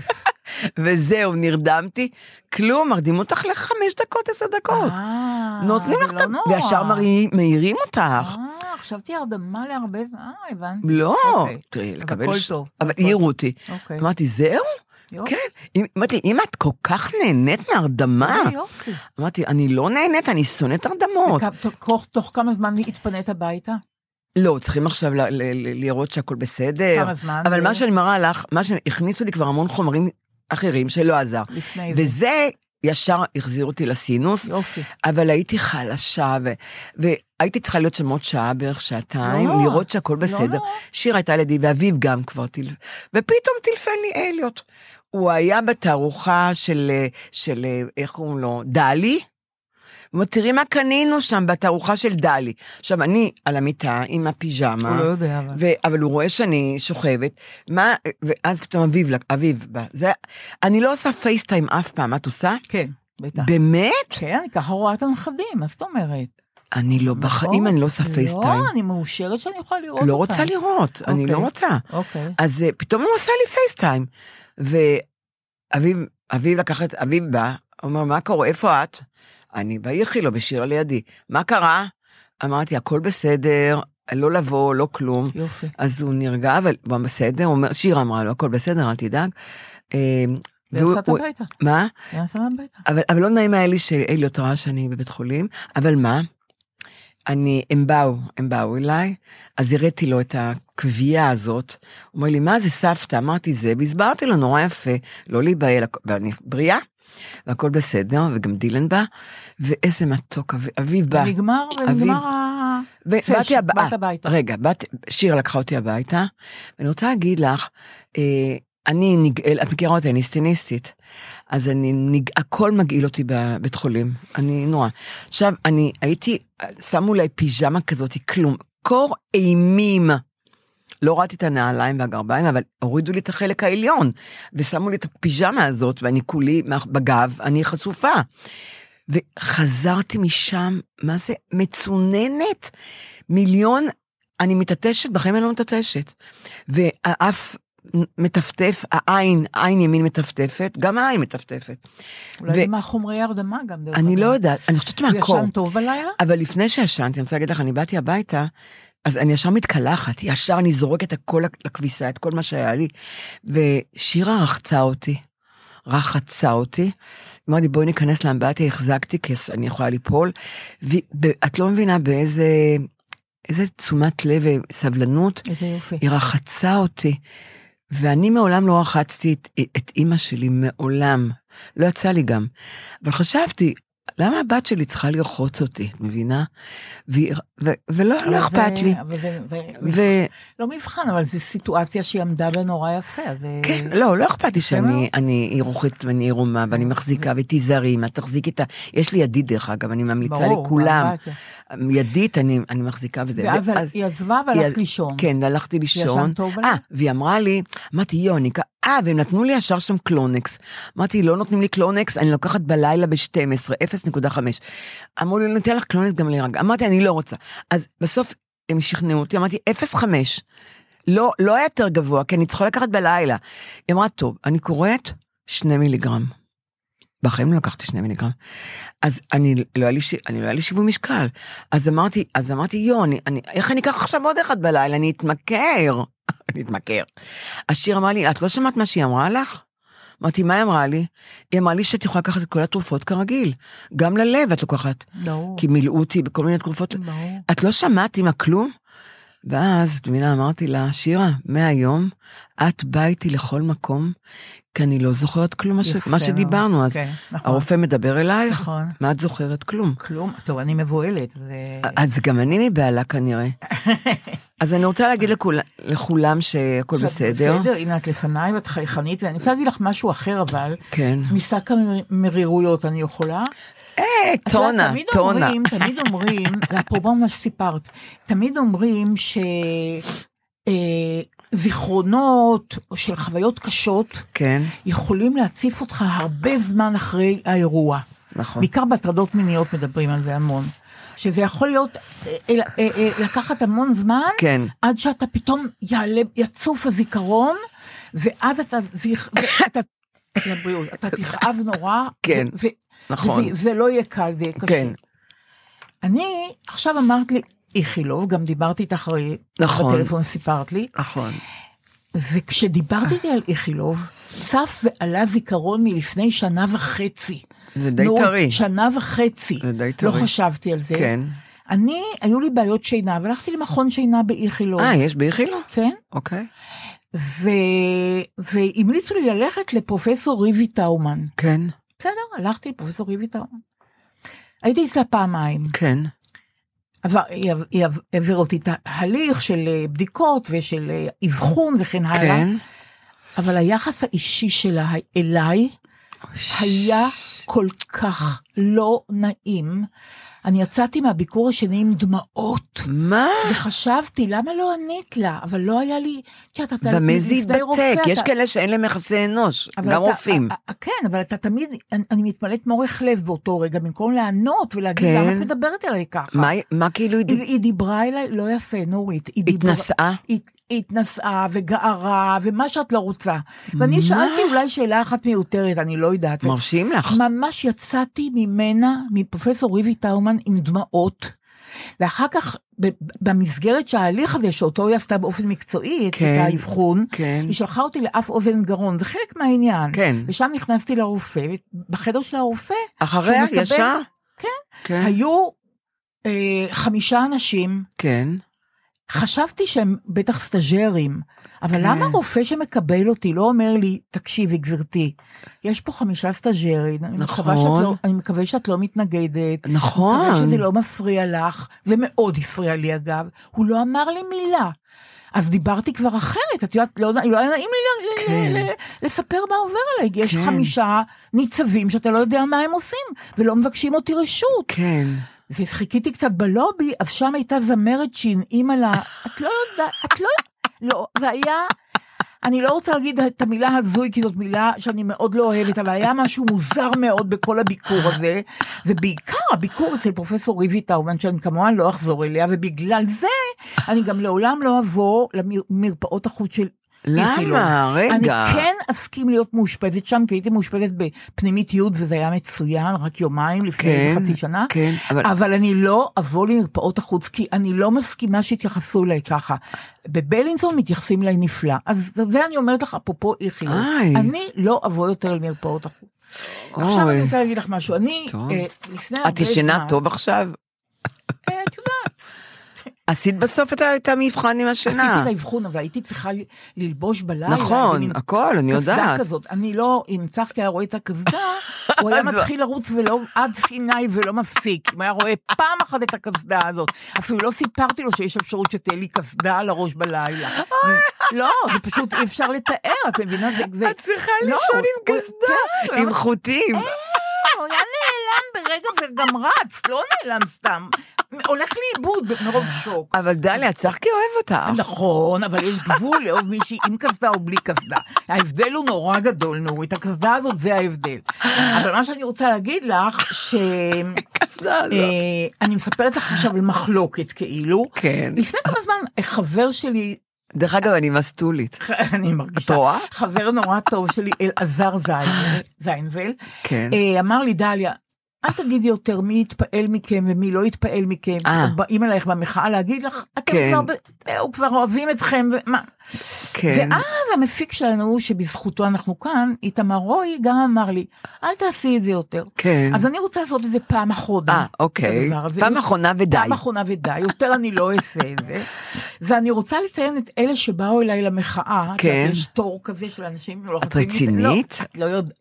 *laughs* וזהו, נרדמתי. כלום, מרדים אותך לחמש דקות, עשר דקות. אה, נותנים לך לא את ה... וישר מעירים אותך. אה, חשבתי הרדמה להרבה אה, הבנתי. לא, אוקיי. תראי, לקבל... הכל ש- טוב, אבל הכל העירו אותי. אוקיי. אמרתי, זהו? יופי. כן. אמרתי לי, אם את כל כך נהנית מהרדמה, יופי. אמרתי, אני לא נהנית, אני שונאת הרדמות. תוך- כמה זמן התפנית הביתה? לא, צריכים עכשיו לראות שהכל בסדר. כמה זמן? אבל? מה שאני מראה לך, מה שהכניסו לי כבר המון חומרים אחרים שלא עזר. לפני זה. וזה ישר החזיר אותי לסינוס, יופי. אבל הייתי חלשה, ו... והייתי צריכה להיות שם עוד שעה, בערך שעתיים, לא, לראות שהכל בסדר. לא. שיר הייתה לידי, ואביב גם כבר טילפן, ופתאום טילפן לי אליוט. הוא היה בתערוכה של, של, איך קוראים לו? דלי. תראי מה קנינו שם בתערוכה של דלי. עכשיו, אני על המיטה עם הפיג'מה. הוא לא יודע, אבל. ו... אבל הוא רואה שאני שוכבת, מה, ואז פתאום אביב, אביב בא. זה, אני לא עושה פייסטיים אף פעם, את עושה? כן, בטח. באמת? כן, אני ככה רואה את הנכדים, מה זאת אומרת? אני לא, בחיים נכון? אני לא עושה פייסטיים. לא, אני מאושרת שאני יכולה לראות אותם. לא רוצה לראות, אני לא אוקיי. רוצה. אוקיי. אז אה, פתאום הוא עשה לי פייסטיים. ואביב, אביב לקח את, אביב בא, אומר, מה קורה, איפה את? אני באיכילו, בשירה לידי. מה קרה? אמרתי, הכל בסדר, לא לבוא, לא כלום. יופי. אז הוא נרגע, אבל הוא בסדר, הוא אומר, שירה אמרה לו, הכל בסדר, אל תדאג. והוא- ויצאת הביתה. מה? יצאת הביתה. אבל, אבל לא נעים היה לי שאליוט ראה שאני בבית חולים, אבל מה? אני, הם באו, הם באו אליי, אז הראיתי לו את הקביעה הזאת. הוא אומר לי, מה זה סבתא? אמרתי זה, והסברתי לו נורא יפה, לא להיבהל, ואני בריאה, והכל בסדר, וגם דילן בא, ואיזה מתוק, אב- אביב בא. ונגמר. ונגמר ה... ובאתי סש, הבאה. באת הביתה. רגע, באת, שירה לקחה אותי הביתה, ואני רוצה להגיד לך, אה, אני נגאל, את מכירה אותי, אני סטיניסטית. אז אני, נג... הכל מגעיל אותי בבית חולים, אני נורא. עכשיו, אני הייתי, שמו לי פיג'מה כזאת, כלום, קור אימים. לא ראיתי את הנעליים והגרביים, אבל הורידו לי את החלק העליון, ושמו לי את הפיג'מה הזאת, ואני כולי בגב, אני חשופה. וחזרתי משם, מה זה, מצוננת, מיליון, אני מתעטשת, בחיים אני לא מתעטשת. והאף מטפטף, העין, עין ימין מטפטפת, גם העין מטפטפת. אולי ו- מהחומרי הרדמה גם. אני. לא יודעת, אני חושבת מהקור. ישן טוב בלילה? אבל לפני שישנתי, אני רוצה להגיד לך, אני באתי הביתה, אז אני ישר מתקלחת, ישר אני זורקת הכל לכביסה, את כל מה שהיה לי, ושירה רחצה אותי, רחצה אותי. אמרתי, בואי ניכנס לאמבטיה, החזקתי, כי אני יכולה ליפול, ואת לא מבינה באיזה איזה תשומת לב וסבלנות. היא רחצה אותי. ואני מעולם לא רחצתי את, את אימא שלי, מעולם. לא יצא לי גם. אבל חשבתי, למה הבת שלי צריכה לרחוץ אותי, את מבינה? והיא- ו, ולא לא אכפת לי. זה- ו- ו... לא מבחן, אבל זו סיטואציה שהיא עמדה בה נורא יפה. זה- כן, לא, לא אכפת לי. שאני אני עירוכית ואני עירומה ואני מחזיקה ותיזהרי, מה תחזיקי את ה... יש לי ידית דרך אגב, אני ממליצה ברור, לכולם. ידית אני, אני מחזיקה וזה. ואז ואז- היא עזבה והלכת לישון. כן, והלכתי לישון. אה, והיא אמרה לי, אמרתי, יו, אני... כ- אה, והם נתנו לי ישר שם קלונקס. אמרתי, לא נותנים לי קלונקס, אני לוקחת בלילה ב-12, 0.5. אמרו לי, ניתן לך קלונקס גם להירגע. אמרתי, אני לא רוצה. אז בסוף הם שכנעו אותי, אמרתי, 0.5. לא, לא יותר גבוה, כי אני צריכה לקחת בלילה. היא אמרה, טוב, אני קוראת שני מיליגרם. בחיים לא לקחתי שני מיליגרם. אז אני לא היה לי, ש... אני לא היה לי שיווי משקל. אז אמרתי, אז אמרתי, יו, אני, אני, איך אני אקח עכשיו עוד אחד בלילה? אני אתמכר. *laughs* אני אתמכר. השיר אמר לי, את לא שמעת מה שהיא אמרה לך? אמרתי, מה היא אמרה לי? היא אמרה לי שאת יכולה לקחת את כל התרופות כרגיל. גם ללב את לוקחת. ברור. כי מילאו אותי בכל מיני תרופות. ברור. את לא שמעת עם הכלום? ואז, את מבינה, אמרתי לה, שירה, מהיום, את באה איתי לכל מקום, כי אני לא זוכרת כלום מה, ש... מה. שדיברנו. אז כן, נכון. הרופא מדבר אלייך, נכון. מה את זוכרת? כלום. כלום. טוב, אני מבוהלת. זה- אז גם אני מבהלה כנראה. *laughs* אז אני רוצה להגיד לכול, לכולם שהכל בסדר. בסדר, הנה את לפניי ואת חייכנית, ואני רוצה להגיד לך משהו אחר, אבל, כן. משק המרירויות אני יכולה. אה, טונה, טונה. אומרים, תמיד אומרים, *laughs* אפרופו מה שסיפרת, תמיד אומרים ש... אה, זיכרונות של חוויות קשות כן, יכולים להציף אותך הרבה זמן אחרי האירוע. נכון. בעיקר בהטרדות מיניות מדברים על זה המון. שזה יכול להיות, אה, אה, לקחת המון זמן, כן. עד שאתה פתאום יעלה, יצוף הזיכרון, ואז אתה, זיכ... ואתה, לבריאות, אתה תכאב נורא, כן, ו... נכון. וזה, זה לא יהיה קל, זה יהיה קשה. כן. אני, עכשיו אמרת לי, איכילוב, גם דיברתי איתך הרי, נכון. בטלפון סיפרת לי, נכון. וכשדיברתי איתי על איכילוב, צף ועלה זיכרון מלפני שנה וחצי. זה די נו, טרי. שנה וחצי. זה די לא טרי. חשבתי על זה. כן. אני, היו לי בעיות שינה, והלכתי למכון שינה באיכילוב. אה, יש באיכילו? כן? אוקיי. ו... והמליצו לי ללכת לפרופסור ריבי טאומן. כן, בסדר, הלכתי לפרופסור ריבי טאומן. הייתי אצלה פעמיים. כן. עבר, היא היא העבירה אותי תהליך של אה, בדיקות ושל אה, אבחון וכן הלאה. כן. אבל היחס האישי שלה אליי היה כל כך לא נעים. אני יצאתי מהביקור השני עם דמעות, מה? וחשבתי, למה לא ענית לה? אבל לא היה לי... במה זה? כי יש כאלה שאין להם יחסי אנוש, גם רופאים. אה, אה, כן, אבל אתה תמיד, אני, מתמלאת מורך לב באותו רגע, במקום לענות ולהגיד, כן. למה את מדברת אליי ככה? מה- כאילו היא דיברה אליי לא יפה, נורית. היא התנסעה וגערה ומה שאת לא רוצה. ואני? שאלתי אולי שאלה אחת מיותרת, אני לא יודעת. מרשים לך. ממש יצאתי ממנה, מפרופסור ריבי טאומן, עם דמעות. ואחר כך, במסגרת שההליך הזה, שאותו היא עשתה באופן מקצועי, את כן, האבחון, כן. היא שלחה אותי לאף אוזן גרון, זה חלק מהעניין. כן. ושם נכנסתי לרופא, בחדר של הרופא, אחריה ישר? כן. כן. היו אה, חמישה אנשים, כן. חשבתי שהם בטח סטאג'רים, אבל כן. למה רופא שמקבל אותי לא אומר לי, תקשיבי גברתי, יש פה חמישה סטאג'רים, אני נכון. לא, אני מקווה שאת לא מתנגדת, אני נכון. מקווה שזה לא מפריע לך, ומאוד הפריע לי אגב, הוא לא אמר לי מילה. אז דיברתי כבר אחרת, את יודעת, לא, לא היה נעים לי כן. ל- ל- לספר מה עובר עליי, יש כן. חמישה ניצבים שאתה לא יודע מה הם עושים, ולא מבקשים אותי רשות. כן. וחיכיתי קצת בלובי, אז שם הייתה זמרת שהנעימה לה, את לא יודעת, את לא, לא, זה היה אני לא רוצה להגיד את המילה הזוי, כי זאת מילה שאני מאוד לא אוהבת, אבל היה משהו מוזר מאוד בכל הביקור הזה, ובעיקר הביקור אצל פרופסור ריבי טאומן, שאני כמובן לא אחזור אליה, ובגלל זה אני גם לעולם לא אבוא למרפאות החוץ של. למה? רגע. אני כן אסכים להיות מאושפזת שם, כי הייתי מאושפזת בפנימית י' וזה היה מצוין, רק יומיים לפני כן, חצי שנה. כן, אבל- אבל אני לא אבוא למרפאות החוץ, כי אני לא מסכימה שיתייחסו אליי ככה. בבלינסון מתייחסים אליי נפלא. אז זה אני אומרת לך, אפרופו איכילוב. אני לא אבוא יותר למרפאות החוץ. עכשיו אוי. אני רוצה להגיד לך משהו. אני. אה, לפני הרבה את ישנה זמן- טוב עכשיו? אה, את. עשית בסוף את את המבחן עם עשיתי השינה. את האבחון, אבל הייתי צריכה ל- ללבוש בלילה. נכון, הכל, אני קסדה יודעת. כזאת. אני לא, אם צחקי היה רואה את הקסדה, *laughs* הוא היה מתחיל לרוץ ולא, עד סיני ולא מפסיק. אם היה רואה פעם אחת את הקסדה הזאת. אפילו לא סיפרתי לו שיש אפשרות שתהיה לי קסדה על הראש בלילה. *laughs* לא, זה פשוט אי אפשר לתאר, את מבינה? את צריכה לא, לישון עם קסדה, כן, עם חוטים. הוא היה נעלם ברגע וגם רץ, לא נעלם סתם. הולך לאיבוד מרוב שוק. אבל דליה, צחקי אוהב אותך. נכון, אבל יש גבול לאהוב מישהי עם קסדה או בלי קסדה. ההבדל הוא נורא גדול, נו, את הקסדה הזאת זה ההבדל. אבל מה שאני רוצה להגיד לך, שאני קסדה הזאת. מספרת לך עכשיו על מחלוקת כאילו. כן. לפני כמה זמן חבר שלי, דרך אגב, אני מסטולית. אני מרגישה, את רואה? חבר נורא טוב שלי, אלעזר זיינבל, זיינבל, כן. אה, אמר לי, דליה, אל תגידי יותר מי יתפעל מכם ומי לא יתפעל מכם. אה. באים אלייך במחאה להגיד לך, אתם כן. כבר, כבר אוהבים אתכם, ומה. כן. ואז המפיק שלנו, שבזכותו אנחנו כאן, איתמר רוי, גם אמר לי, אל תעשי את זה יותר. כן. אז אני רוצה לעשות את זה פעם אחרונה. אה, אוקיי. פעם אחרונה ודי. פעם אחרונה ודי, יותר אני לא אעשה את זה. ואני רוצה לציין את אלה שבאו אליי למחאה. כן. יש תור כזה של אנשים לא את רצינית? לא, את לא יודעת.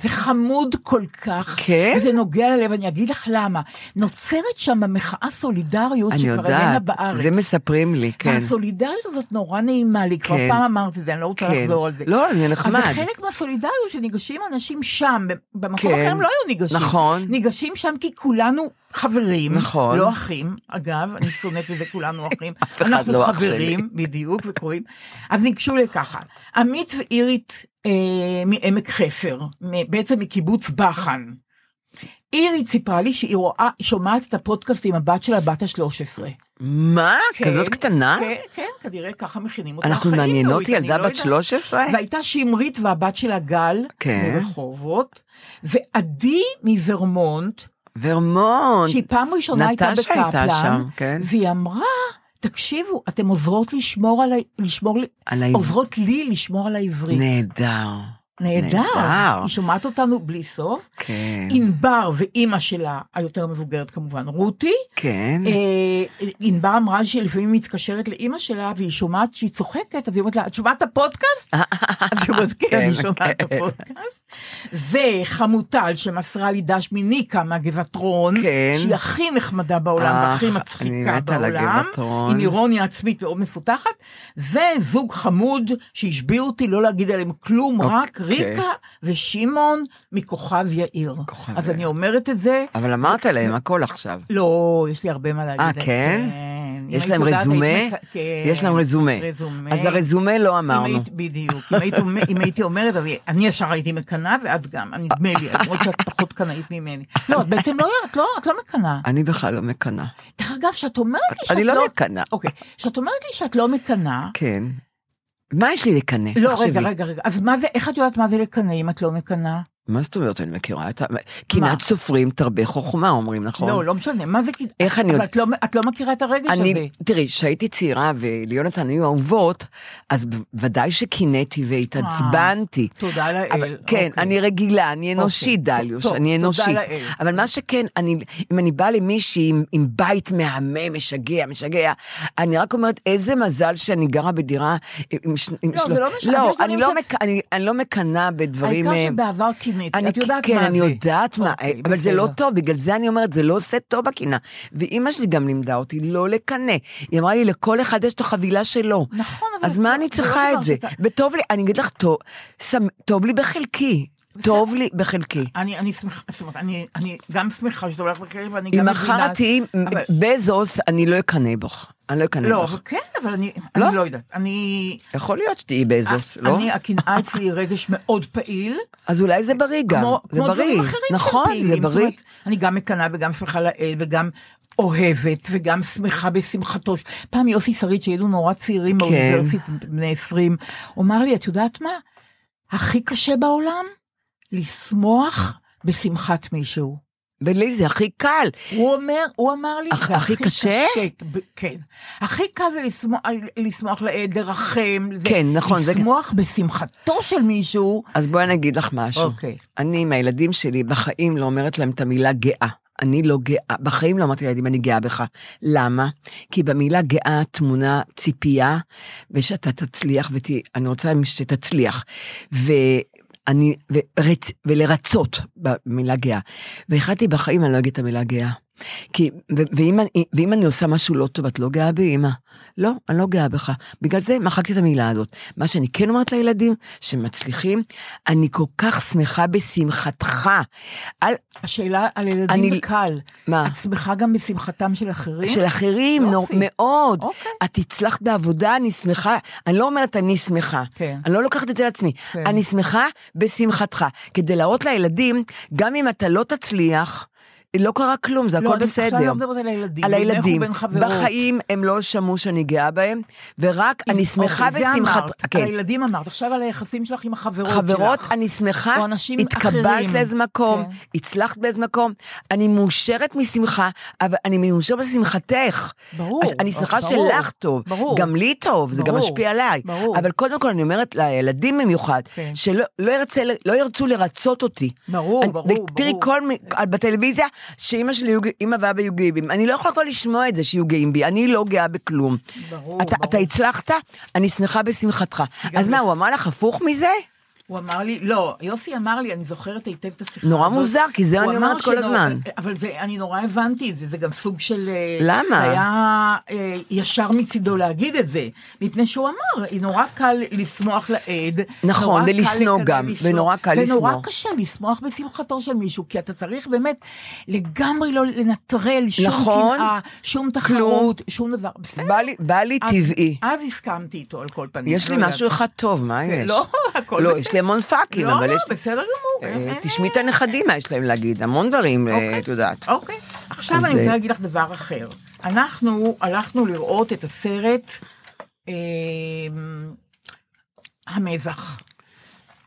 זה חמוד כל כך, כן? וזה נוגע ללב, אני אגיד לך למה. נוצרת שם במחאה סולידריות אני שכבר איננה יודעת, בארץ. זה מספרים לי, כן. והסולידריות הזאת נורא נעימה לי, כבר כן. פעם אמרתי את זה, אני לא רוצה כן. לחזור על זה. לא, אני אז נחמד. זה חלק מהסולידריות שניגשים אנשים שם, במקום כן. אחר הם לא היו ניגשים. נכון. ניגשים שם כי כולנו חברים, נכון. לא אחים, אגב, אני שונאת את זה, כולנו אחים. *laughs* אף אחד אנחנו לא אח שלי. חברים, בדיוק, וקרואים. אז ניגשו לככה, עמית ואירית אה, מעמק חפר, בעצם מקיבוץ בחן. אירית סיפרה לי שהיא רואה, שומעת את הפודקאסט עם הבת שלה, בת ה-13. מה? כן, כזאת קטנה? כן, כן, כנראה ככה מכינים אותה אנחנו מעניינות ילדה לא בת יודעת. 13? והייתה שמרית והבת שלה גל, כן. מרחובות, ועדי מוורמונט, ורמונט. שהיא פעם ראשונה הייתה בקפלן, שם, כן. והיא אמרה, תקשיבו, אתן עוזרות לשמור על ה... לשמור... על העברית. עוזרות לי לשמור על העברית. נהדר. נהדר. היא שומעת אותנו בלי סוף. כן. ענבר ואימא שלה, היותר מבוגרת כמובן, רותי, כן. אה, ענבר אמרה שהיא לפעמים מתקשרת לאימא שלה והיא שומעת שהיא צוחקת, אז היא אומרת לה, את שומעת את הפודקאסט? אז היא אומרת, כן, כן, אני שומעת את כן. הפודקאסט. וחמוטל שמסרה לי דש מניקה מהגבעטרון, כן. שהיא הכי נחמדה בעולם והכי אני מצחיקה בעולם. עם אירוניה עצמית מאוד מפותחת, וזוג חמוד שהשביעו אותי לא להגיד עליהם כלום, רק אוקיי. ריקה ושמעון מכוכב יאיר. כוכב אז יאיר. אני אומרת את זה, אבל אמרת להם הכל עכשיו. לא, יש לי הרבה מה להגיד. אה, על- כן? יש להם רזומה? כן. יש להם רזומה. רזומה. אז הרזומה לא אמרנו. בדיוק. אם הייתי אומרת, אני ישר הייתי מקנאה, ואת גם, נדמה לי, למרות שאת פחות קנאית ממני. לא, את בעצם לא, את לא, לא מקנאה. אני בכלל לא מקנאה. דרך אגב, שאת אומרת לי שאת אני לא... לא מקנאה. אוקיי, שאת אומרת לי שאת לא מקנאה, כן. מה יש לי לקנא? לא. רגע, רגע, רגע, אז מה זה, איך את יודעת מה זה לקנא אם את לא מקנאה? מה זאת אומרת אני מכירה את ה... קנאת סופרים תרבה חוכמה אומרים נכון? לא, לא משנה, מה זה... קנאה? איך אני אבל את לא- את לא מכירה את הרגש הזה. אני, תראי, כשהייתי צעירה וליונתן היו אהובות, אז ודאי שקינאתי והתעצבנתי. תודה לאל. אבל כן, אוקיי. אני רגילה, אני אנושית, טוב, דליוש, טוב, אני תודה אנושית. לאל. אבל מה שכן, אני, אם אני באה למישהי עם, עם בית מהמם, משגע, משגע, אני רק אומרת, איזה מזל שאני גרה בדירה עם, ש- עם לא, זה לא משנה, לא, אני לא, שאת- מק, אני, אני לא מקנאה בדברים... העיקר אה, שבעבר קינאתי, אני, את יודעת כן, מה אני זה. יודעת מה, אוקיי, אבל זה לא בסדר. טוב, בגלל זה אני אומרת, זה לא עושה טוב הקנאה. ואימא שלי גם לימדה אותי לא לקנא. היא אמרה לי, לכל אחד יש את החבילה שלו. נכון, אבל אז מה אני לא צריכה את זה? שאתה- וטוב לי, אני אגיד לך, טוב, טוב לי בחלקי. טוב לי בחלקי. אני, אני שמחה, זאת אומרת, אני, אני גם שמחה שאתה הולך בקרב, ואני גם אם מבינה... מחר תהיי בזוס, אני לא אקנא בך. אני לא אקנא לא, בך. אבל כן, אבל אני, לא? אני לא יודעת. אני... יכול להיות שתהיי בזוס, לא? אני, הקנאה אצלי היא רגש מאוד פעיל. אז אולי זה בריא גם. כמו, זה כמו בריא. דברים אחרים נכון, זה בריא. אומרת, אני גם מקנאה וגם שמחה לאל וגם אוהבת וגם שמחה בשמחתו. פעם יוסי שריד שהיינו נורא צעירים כן. באוניברסיטה, בני 20, הוא אמר לי, את יודעת מה? הכי קשה בעולם? לשמוח בשמחת מישהו. ולי זה הכי קל. הוא אומר, הוא אמר לי, הכ- זה הכי קשה? ב- כן. הכי קל זה לשמוח, לשמוח לרחם. זה כן, נכון, זה- לשמוח בשמחתו של מישהו. אז בואי אני אגיד לך משהו. אוקיי. אני עם הילדים שלי בחיים לא אומרת להם את המילה גאה. אני לא גאה, בחיים לא אמרתי לילדים אני גאה בך. למה? כי במילה גאה טמונה ציפייה, ושאתה תצליח, ואני רוצה שתצליח. ואני, ורצ, ולרצות במילה גאה. והחלטתי בחיים אני לא אגיד את המילה גאה. כי, ו, ואם, אני- ואם אני עושה משהו לא טוב, את לא גאה בי, אמא? לא, אני לא גאה בך. בגלל זה מחקתי את המילה הזאת. מה שאני כן אומרת לילדים, שמצליחים, אני כל כך שמחה בשמחתך. אל, השאלה על ילדים אני- זה קל. מה? את שמחה גם בשמחתם של אחרים? של אחרים, נור, יופי. מאוד. אוקיי. את הצלחת בעבודה, אני שמחה. אני לא אומרת אני שמחה. כן. אני לא לוקחת את זה לעצמי. כן. אני שמחה בשמחתך. כדי להראות לילדים, גם אם אתה לא תצליח, לא קרה כלום, זה לא, הכל אני עכשיו בסדר. לא מדברת על הילדים. על הילדים. חברות. בחיים הם לא שמעו שאני גאה בהם, ורק אני שמחה אוקיי, בשמחת... אמרת, כן. על הילדים אמרת, עכשיו על היחסים שלך עם החברות חברות, שלך. אני שמחה, התקבלת. לאיזה מקום, כן. הצלחת באיזה מקום, אני מאושרת משמחה, אבל אני מאושרת בשמחתך. ברור, אני שמחה ברור, שלך טוב, ברור. גם לי טוב, זה גם ברור, משפיע עליי. ברור. אבל קודם כל אני אומרת לילדים במיוחד, כן. שלא לא ירצה, לא ירצו לרצות אותי. ברור, אני- ברור, תראי ברור. כל, בטלוויזיה, שאימא שלי, אימא ואבא יהיו גאים בי. אני לא יכולה כבר לשמוע את זה שיהיו גאים בי, אני לא גאה בכלום. ברור, אתה, ברור. אתה הצלחת, אני שמחה בשמחתך. אז מה, הוא אמר לך הפוך מזה? הוא אמר לי, לא, יוסי אמר לי, אני זוכרת היטב את השיחה הזאת. נורא מוזר, כי זה אני אומרת כל הזמן. אבל זה, אני נורא הבנתי את זה, זה גם סוג של... אה, למה? היה אה, ישר מצידו להגיד את זה, מפני שהוא אמר, נורא קל לשמוח לעד. נכון, ולשנוא גם, לשנוא, ונורא קל ונורא לשנוא. קשה לשמוח בשמחתו של מישהו, כי אתה צריך באמת לגמרי לא לנטרל שום נכון. קנאה, שום תחרות, שום דבר. בסדר. בא לי- בא לי אז- טבעי. אז הסכמתי איתו על כל פנים. יש לי לא משהו אחד טוב, מה. יש? לא, הכל לא, בסדר. יש לי המון פאקים, לא, אבל לא, יש... בסדר גמור. אה, אה, תשמעי את הנכדים, מה יש להם להגיד, המון דברים, אה, אוקיי. את יודעת. אוקיי. עכשיו אני רוצה להגיד לך דבר אחר. אנחנו הלכנו לראות את הסרט אה, המזח.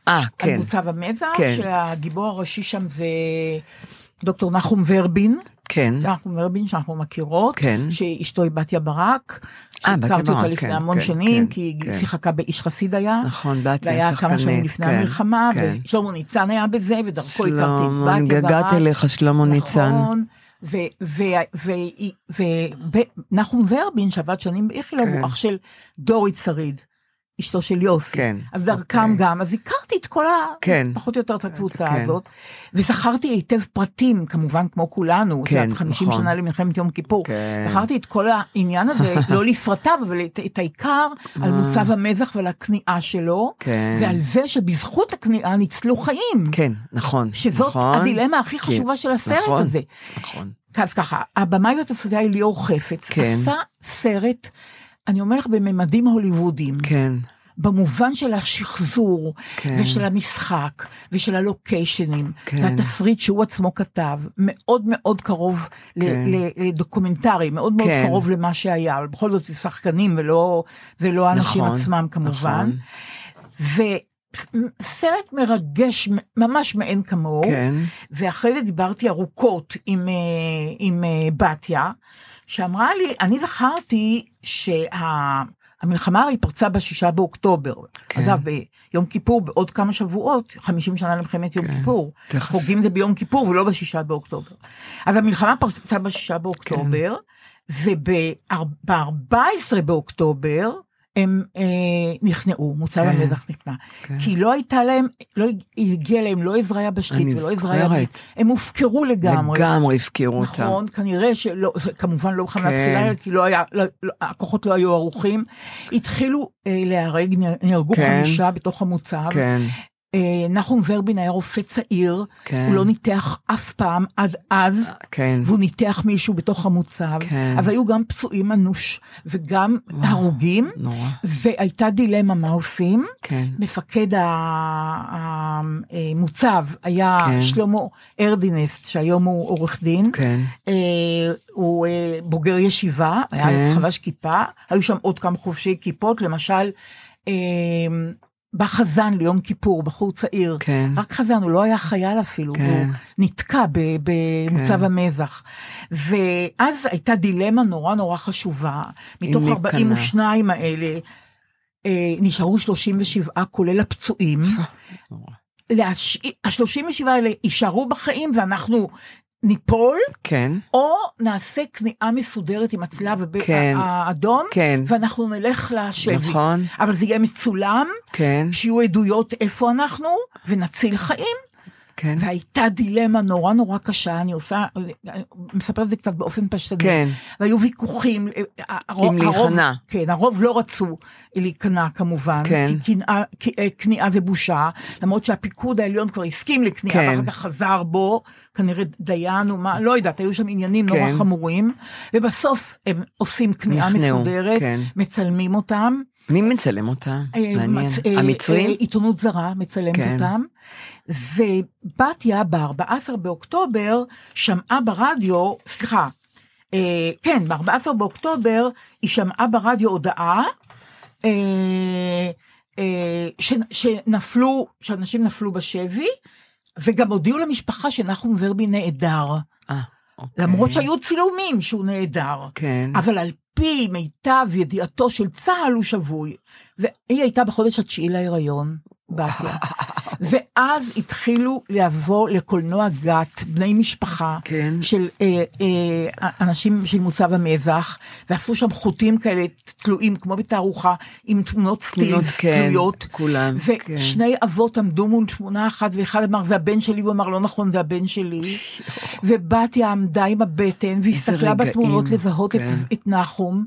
אה, על כן. מוצב המזח, כן. שהגיבור הראשי שם זה דוקטור נחום ורבין. כן. נחום ורבין שאנחנו מכירות, כן. שאשתו היא בתיה ברק. אה, בתיה שהכרתי אותה ברק, לפני כן, המון כן, שנים, כן, כי היא כן. שיחקה באיש חסיד היה. נכון, בתיה, והיה כמה שנים שחקנית, לפני כן, המלחמה, כן. ושלמה ניצן היה בזה, ודרכו הכרתי את בתיה ברק. גגעת אליך, שלמה ניצן. נכון, ונחום ורבין, שעבד שנים באיכילוב, כן. הוא אח של דורית שריד, אשתו של יוסי. כן, אז דרכם אוקיי. גם, אז הכרתי את כל ה... כן. פחות או יותר את הקבוצה כן. הזאת, וזכרתי היטב פרטים, כמובן כמו כולנו, כן, יודעת, 50 נכון. שנה למלחמת יום כיפור. כן. זכרתי את כל העניין הזה, *laughs* לא לפרטיו, אבל את, את העיקר על מוצב המזח ועל הכניעה שלו, כן. ועל זה שבזכות הכניעה ניצלו חיים. כן, נכון. שזאת נכון. הדילמה הכי כן, חשובה של הסרט נכון, הזה. נכון. אז ככה, הבמאי והתסריטאי ליאור חפץ, כן. עשה סרט, אני אומר לך, בממדים הוליוודיים. כן. במובן של השחזור, כן. ושל המשחק, ושל הלוקיישנים, כן. והתסריט שהוא עצמו כתב, מאוד מאוד קרוב כן. לדוקומנטרי, מאוד מאוד כן. קרוב למה שהיה, אבל בכל זאת זה שחקנים ולא, ולא האנשים נכון, עצמם כמובן. נכון. וסרט מרגש, ממש מאין כמוהו. כן. ואחרי זה דיברתי ארוכות עם, אה, עם אה, בתיה, שאמרה לי, אני זכרתי שהמלחמה הרי פרצה בשישה באוקטובר. כן. אגב, ביום כיפור, בעוד כמה שבועות, 50 שנה למלחמת יום כן, כיפור. תכף. חוגגים זה ביום כיפור ולא בשישה באוקטובר. אז המלחמה פרצה בשישה באוקטובר, וב-14 באוקטובר, הם אה, נכנעו, מוצב כן, המזח נכנע. כן. כי לא הייתה להם, לא הגיע להם לא עזרה יבשתית ולא עזרה. ימית. הם הופקרו לגמרי. לגמרי הפקירו אותם. נכון, כנראה שלא, כמובן לא בכוונת כן. תחילה, כי לא היה, לא, לא, הכוחות לא היו ערוכים. התחילו אה, להיהרג, נהרגו כן. חמישה בתוך המוצב. כן. אה, נחום ורבין היה רופא צעיר, כן. הוא לא ניתח אף פעם עד אז, כן. והוא ניתח מישהו בתוך המוצב, כן. אז היו גם פצועים אנוש וגם הרוגים, נורא. והייתה דילמה מה עושים. כן. מפקד המוצב היה כן. שלמה ארדינסט, שהיום הוא עורך דין. כן. אה, הוא אה, בוגר ישיבה, היה כן. חבש כיפה, היו שם עוד כמה חובשי כיפות, למשל, אה, בא חזן ליום כיפור, בחור צעיר, כן. רק חזן, הוא לא היה חייל אפילו, כן. הוא נתקע במוצב כן. המזח. ואז הייתה דילמה נורא נורא חשובה, מתוך מי 42 האלה, אה, נשארו 37 כולל הפצועים. *laughs* להש... ה-37 האלה יישארו בחיים ואנחנו ניפול, כן. או נעשה כניעה מסודרת עם הצלב כן. האדום, כן. ואנחנו נלך לשבי. נכון. אבל זה יהיה מצולם, כן. שיהיו עדויות איפה אנחנו, ונציל חיים. כן. והייתה דילמה נורא נורא קשה, אני עושה, אני מספרת את זה קצת באופן פשטני. כן. והיו ויכוחים, אה, הרוב, אם להיכנע. כן, הרוב לא רצו להיכנע כמובן, כן. כי כניעה- אה, כניעה זה בושה, למרות שהפיקוד העליון כבר הסכים לכניעה, כן. ואחר כך חזר בו, כנראה דיין או מה, לא יודעת, היו שם עניינים נורא כן. חמורים, ובסוף הם עושים כניעה מסודרת, כן. מצלמים אותם. מי מצלם אותה? אה, מעניין. מצ- אה, המצרים? אה, עיתונות זרה מצלמת כן. אותם. ובתיה ב-14 באוקטובר שמעה ברדיו, סליחה, אה, כן, ב-14 באוקטובר היא שמעה ברדיו הודעה אה, אה, ש, שנפלו, שאנשים נפלו בשבי, וגם הודיעו למשפחה שנחום ורבי נעדר. אה, אוקיי. למרות שהיו צילומים שהוא נעדר. כן. אבל על פי מיטב ידיעתו של צה"ל הוא שבוי. והיא הייתה בחודש התשיעי להיריון, בתיה. *laughs* ואז התחילו לבוא לקולנוע גת, בני משפחה, כן. של אה, אה, אנשים של מוצב המזח, ועשו שם חוטים כאלה תלויים, כמו בתערוכה, עם תמונות סטילס כן, תלויות. כולם, כן. ושני אבות עמדו מול תמונה אחת, ואחד אמר, זה הבן שלי, והוא אמר, לא נכון, זה הבן שלי. *laughs* ובתיה עמדה עם הבטן, והסתכלה בתמונות לזהות את, כן. את נחום,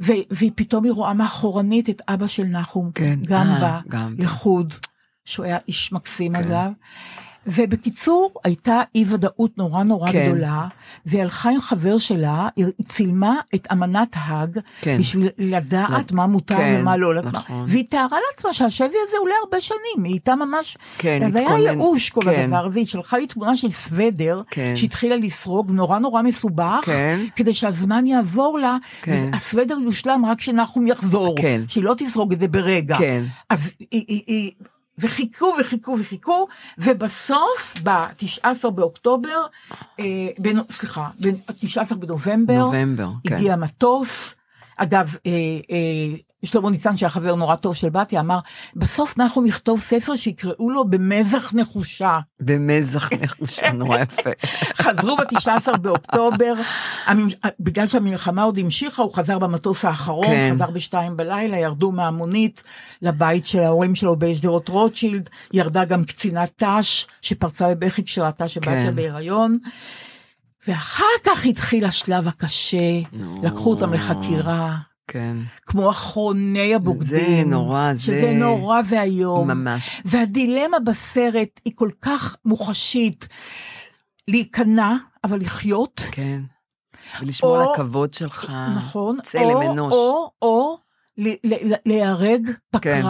ו, ופתאום היא רואה מאחורנית את אבא של נחום, כן, גם אה, בא גם. לחוד, שהוא היה איש מקסים כן. אגב. ובקיצור, הייתה אי ודאות נורא נורא כן. גדולה, והיא הלכה עם חבר שלה, היא צילמה את אמנת האג, כן. בשביל לדעת מה מותר כן, ומה לא. נכון. והיא תיארה לעצמה שהשבי הזה עולה הרבה שנים, היא הייתה ממש... כן, אז היה התכונן- ייאוש כל כן. הדבר הזה, היא שלחה לי תמונה של סוודר, כן. שהתחילה לסרוג, נורא נורא מסובך, כן. כדי שהזמן יעבור לה, כן. והסוודר יושלם רק כשנחום יחזור, כן. שהיא לא תסרוג את זה ברגע. כן. אז היא... היא, היא וחיכו וחיכו וחיכו, ובסוף, ב-19 באוקטובר, אה, בנ... סליחה, ב-19 בנובמבר, נובמבר, כן. הגיע מטוס. אגב, אה, אה, שלמה ניצן, שהיה חבר נורא טוב של בתיה, אמר, בסוף נחום יכתוב ספר שיקראו לו במזח נחושה. במזח נחושה, נורא יפה. *laughs* חזרו ב-19 באוקטובר, הממש- בגלל שהמלחמה עוד המשיכה, הוא חזר במטוס האחרון, כן. חזר בשתיים בלילה, ירדו מהמונית לבית של ההורים שלו בשדרות רוטשילד, ירדה גם קצינת ת"ש, שפרצה בבכי כשראתה שבתיה כן. בהיריון. ואחר כך התחיל השלב הקשה, נו. לקחו אותם לחקירה, כן, כמו אחרוני הבוגדים. זה נורא, שזה זה- נורא ואיום. ממש. והדילמה בסרט היא כל כך מוחשית, להיכנע, אבל לחיות. כן. ולשמור על או- הכבוד שלך. נכון. צלם או, אנוש. או, או, ל- ל- ל- להיהרג כן.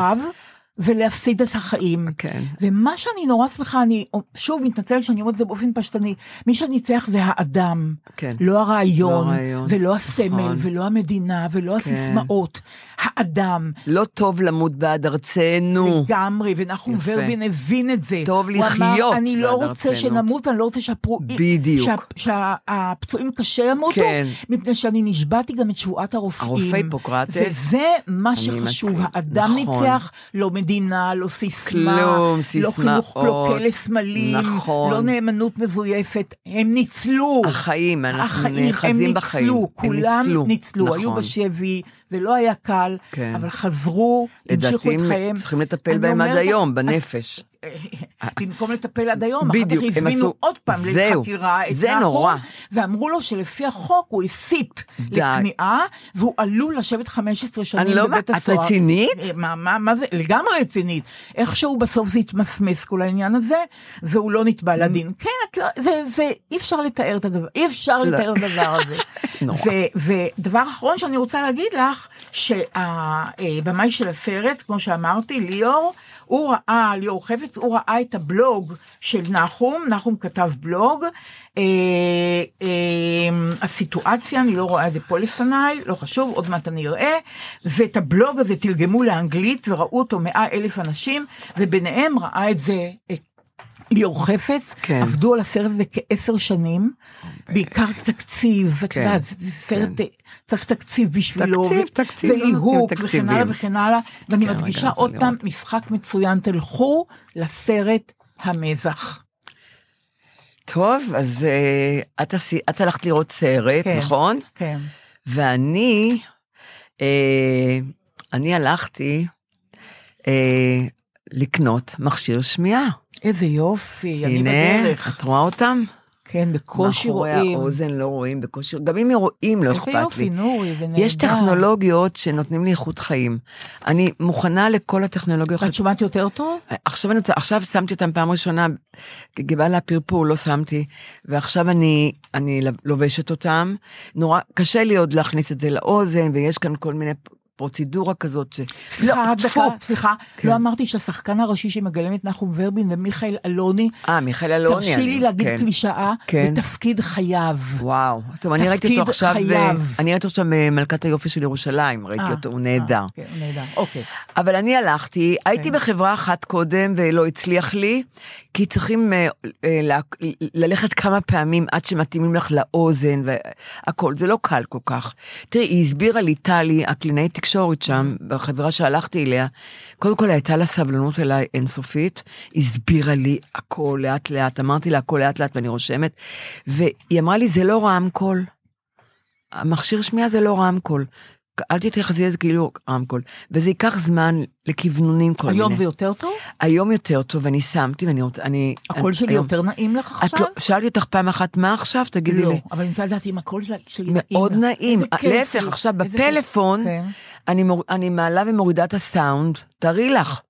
ולהפסיד את החיים. כן. ומה שאני נורא שמחה, אני שוב מתנצלת שאני אומרת את זה באופן פשטני, מי שניצח זה האדם, כן. לא הרעיון, לא הרעיון, ולא הסמל, נכון. ולא המדינה, ולא הסיסמאות, האדם. לא טוב למות בעד ארצנו. לגמרי, ונחום. ורבין הבין את זה. טוב הוא אמר, לחיות אני לא בעד רוצה ארצנו." שנמות, אני לא רוצה שהפרו... בדיוק. שה- שהפצועים קשה ימותו, כן. מפני שאני נשבעתי גם את שבועת הרופאים. הרופא היפוקרטס. וזה מה שחשוב, מסכים. האדם נכון. ניצח, לא מדינה, לא סיסמה, כלום, לא סיסמאות. חינוך קלוקל לסמלים, נכון. לא נאמנות מזויפת, הם ניצלו. החיים, אנחנו החיים, נאחזים הם בחיים. ניצלו, הם כולם ניצלו, ניצלו, נכון. היו בשבי, זה לא היה קל, כן. אבל חזרו, המשיכו לדעתי את חייהם. צריכים לטפל בהם עד היום, בנפש. *laughs* במקום לטפל עד היום, אחר בדיוק, כך הם הזמינו עשו- עוד פעם זהו, לחקירה את זה נורא. ואמרו לו שלפי החוק הוא הסית. לכניעה, והוא עלול לשבת 15 שנים לא בבית מא- את הסוהר. רצינית? אה, מה, מה, מה זה, לגמרי רצינית. איכשהו בסוף זה התמסמס כל העניין הזה, והוא לא נתבע לדין. כן, את לא, זה, זה, אי אפשר לתאר את הדבר, אי אפשר לא. לתאר את הדבר הזה. *laughs* ו- ודבר אחרון שאני רוצה להגיד לך, שהבמאי של הסרט, כמו שאמרתי, ליאור, הוא ראה, ליאור חפץ, הוא ראה את הבלוג של נחום, נחום כתב בלוג, אה, אה, הסיטואציה, אני לא רואה את זה פה לפניי, לא חשוב, עוד מעט אני אראה, ואת הבלוג הזה תרגמו לאנגלית וראו אותו מאה אלף אנשים, וביניהם ראה את זה אה, ליאור חפץ, כן. עבדו על הסרט הזה כעשר שנים, בעיקר תקציב, את כן, יודעת, זה זה סרט, כן. צריך תקציב בשבילו, תקציב, תקציב, לא וליהוק, נותנים וכן הלאה. וכן הלאה, ואני כן, מדגישה עוד אני פעם. משחק מצוין, תלכו לסרט המזח. טוב, אז אה, את, עשי, את הלכת לראות סרט, כן. נכון? כן. ואני, אה, אני הלכתי אה, לקנות מכשיר שמיעה. איזה יופי, אני הנה, בדרך. את רואה אותם? כן, בקושי מאחורי רואים. האוזן לא רואים בקושי, גם אם רואים לא אכפת יופי, לי. נורי, זה נהדר. יש טכנולוגיות שנותנים לי איכות חיים. אני מוכנה לכל הטכנולוגיות. ואת שומעת יותר טוב? עכשיו אני רוצה, עכשיו שמתי אותם פעם ראשונה, גבל הפרפור לא שמתי, ועכשיו אני, אני לובשת אותם. נורא, קשה לי עוד להכניס את זה לאוזן, ויש כאן כל מיני פרוצדורה כזאת ש... סליחה, לא, רק טפו. דקה, סליחה, כן. לא אמרתי שהשחקן הראשי שמגלם את נחום ורבין ומיכאל אלוני, אה, מיכאל אלוני. תרשי לי להגיד כן. קלישאה, כן. בתפקיד חייו. וואו, טוב, אני ראיתי אותו עכשיו. ב- אני ראיתי אותו שם במלכת היופי של ירושלים, ראיתי אה, אותו, הוא נהדר. אה, כן, הוא נהדר, אוקיי. אבל אני הלכתי, הייתי. בחברה אחת קודם ולא הצליח לי, כי צריכים אה, אה, ללכת כמה פעמים עד שמתאימים לך לאוזן והכל, זה לא קל כל כך. תראי, היא הסבירה לי, טלי, הקלינאית תקשורת שם, בחברה שהלכתי אליה, קודם כל הייתה לה סבלנות אליי אינסופית, הסבירה לי הכל לאט לאט, אמרתי לה הכל לאט לאט ואני רושמת, והיא אמרה לי, זה לא רמקול. המכשיר שמיעה זה לא רמקול. אל תתייחסי לזה כאילו רמקול. וזה ייקח זמן לכוונונים כל היום מיני. זה יותר טוב? היום יותר טוב, אני שמתי ואני רוצה, אני... הקול אני, שלי היום- יותר נעים לך עכשיו? לא, שאלתי אותך פעם אחת, מה עכשיו? תגידי לא, לי. אבל אני רוצה לדעת אם הקול של- שלי נעים. מאוד. נעים. כיף להפך. עכשיו. בפלאפון, כן. אני, מור, אני מעלה ומורידה את הסאונד, תראי לך.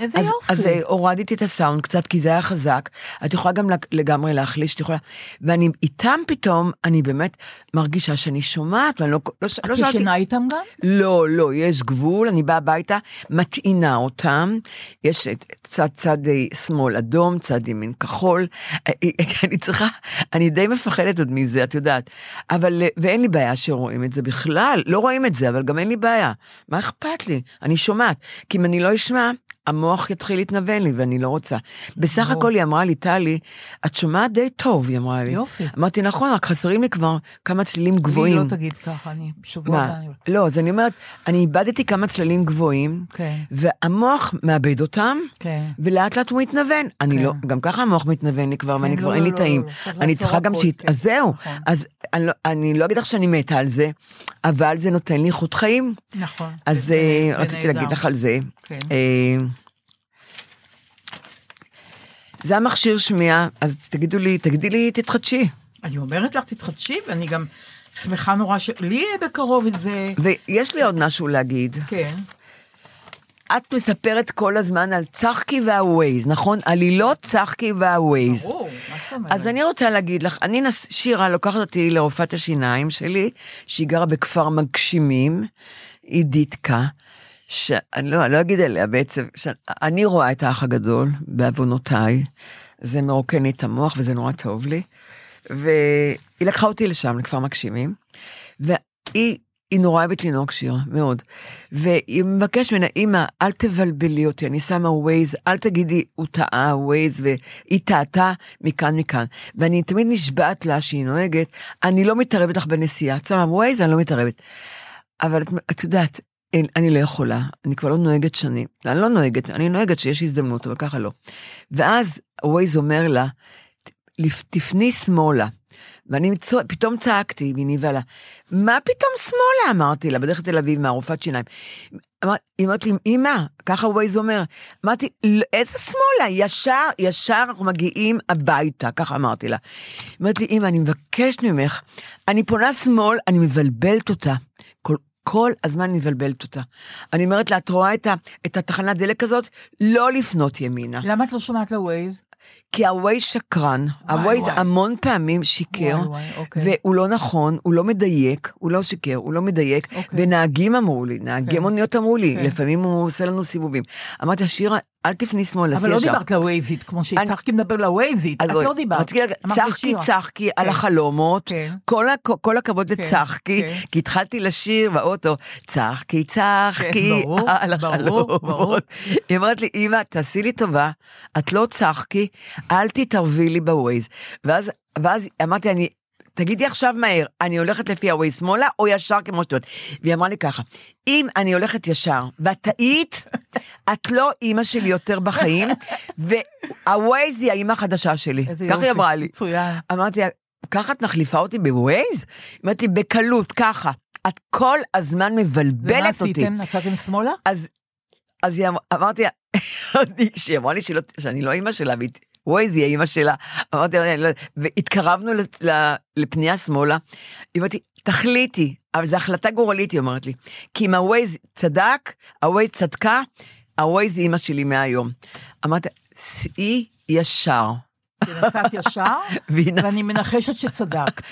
איזה אז, יופי. אז אה, הורדתי את הסאונד קצת, כי זה היה חזק. את יכולה גם לג- לגמרי להחליש, את יכולה... ואני איתם פתאום, אני באמת מרגישה שאני שומעת, ואני לא... לא, לא את שאלתי... ישנה איתם גם? לא, לא, יש גבול, אני באה הביתה, מטעינה אותם, יש את צד צד אה, שמאל אדום, צד ימין כחול, אה, אני צריכה, אני די מפחדת עוד מזה, את יודעת, אבל, ואין לי בעיה שרואים את זה בכלל, לא רואים את זה, אבל גם אין לי בעיה, מה אכפת לי? אני שומעת, כי אם אני לא אשמע, המוח יתחיל להתנוון לי ואני לא רוצה. בסך. הכל היא אמרה לי, טלי, את שומעת די טוב, היא אמרה לי. יופי. אמרתי, נכון, רק חסרים לי כבר כמה צלילים גבוהים. לי לא תגיד ככה, אני שבוע. מה? אני- לא, אז אני אומרת, אני איבדתי כמה צללים גבוהים, כן, והמוח מאבד אותם, כן. ולאט לאט הוא מתנוון. אני כן. לא, גם ככה המוח מתנוון לי כבר, כן, ואני לא, כבר לא, אין לי לא, טעים. לא, לא, צריך אני צריכה גם שיט... כן. אז זהו, נכון. אז אני לא- אני לא אגיד לך שאני מתה על זה, אבל זה נותן לי איכות חיים. נכון. אז אה, רציתי. להגיד לך על זה. כן. אה, זה המכשיר שמיעה, אז תגידו לי, תגידי לי, תתחדשי. אני אומרת לך, תתחדשי, ואני גם שמחה נורא שלי יהיה בקרוב את זה. ויש לי עוד משהו להגיד. כן. את מספרת כל הזמן על צחקי והווייז, נכון? עלילות צחקי והווייז. ברור, מה זאת אומרת? אז אני רוצה להגיד לך, אני נס... שירה לוקחת אותי לרופאת השיניים שלי, שהיא גרה בכפר מגשימים, עידיתקה, שאני לא, לא אגיד עליה בעצם, שאני רואה את האח הגדול, בעוונותיי, זה מרוקן לי את המוח וזה נורא טוב לי, והיא לקחה אותי לשם, לכפר מגשימים, והיא... היא נורא אוהבת לנהוג שיר, מאוד. והיא מבקשת ממנה, אמא, אל תבלבלי אותי, אני שמה ווייז, אל תגידי, הוא טעה, ווייז, והיא טעתה מכאן מכאן. ואני תמיד נשבעת לה שהיא נוהגת, אני לא מתערבת לך בנסיעה, את שמה Waze, אני לא מתערבת. אבל את, את יודעת, אין, אני לא יכולה, אני כבר לא נוהגת שנים. אני לא נוהגת, אני נוהגת שיש הזדמנות, אבל ככה לא. ואז Waze אומר לה, "לפ- תפני שמאלה. ואני צוע- פתאום צעקתי, והיא נבהלה. מה פתאום שמאלה? אמרתי לה, בדרך לתל אביב, מהרופאת שיניים. אמר- היא אומרת לי, אמא, ככה Waze אומר. אמרתי, "לא, איזה שמאלה? ישר, ישר אנחנו מגיעים הביתה, ככה אמרתי לה. אומרת לי, אמא, אני מבקשת ממך, אני פונה שמאל, אני מבלבלת אותה. כל, הזמן אני מבלבלת אותה. אני אומרת לה, את רואה את, ה, את התחנת דלק הזאת? לא לפנות ימינה. למה את לא שומעת לווייז? כי הווייז שקרן, הווייז. המון פעמים שיקר, וואי, וואי, אוקיי. והוא לא נכון, הוא לא מדייק, הוא לא שיקר, הוא לא מדייק, אוקיי. ונהגים אמרו לי, נהגי כן. מוניות אמרו לי, כן. לפעמים הוא עושה לנו סיבובים. אמרתי, שירה, אל תפני שמאלה, אבל לא ישר. דיברת לווייזית, כמו שצחקי מדבר לווייזית. את לא דיברת. רציתי להגיד, צחקי. צחקי על כן. החלומות, כן. כל הכ- כל הכבוד כן, לצחקי. כי התחלתי לשיר באוטו, צחקי צחקי על. החלומות. היא אומרת לי, אמא, תעשי לי טובה, את לא צחקי, אל תתערבי לי בווייז. ואז ואז אמרתי, אני... תגידי עכשיו מהר, אני הולכת לפי הווייז שמאלה או ישר כמו שטויות? והיא אמרה לי ככה, אם אני הולכת ישר ואת טעית, את לא אימא שלי יותר בחיים, והווייז היא האימא החדשה שלי. ככה היא אמרה לי. מצוין. אמרתי, ככה את מחליפה אותי בווייז? היא אמרת לי, בקלות, ככה. את כל הזמן ומה מבלבלת אותי. עשיתם? נסעתם שמאלה? אז, אז היא אמ- אמרתי, *laughs* כשהיא אמרה לי שאני לא אימא שלה, והיא- ווייז היא האימא שלה, אמרתי לה, "אני לא-" והתקרבנו לפנייה שמאלה, היא אמרת לי, תחליטי, אבל זו החלטה גורלית, היא אומרת לי, כי אם הווייז צדק, הווייז צדקה, הווייז היא אימא שלי מהיום. אמרתי, סעי ישר. כי נסעת ישר. ואני מנחשת שצדקת.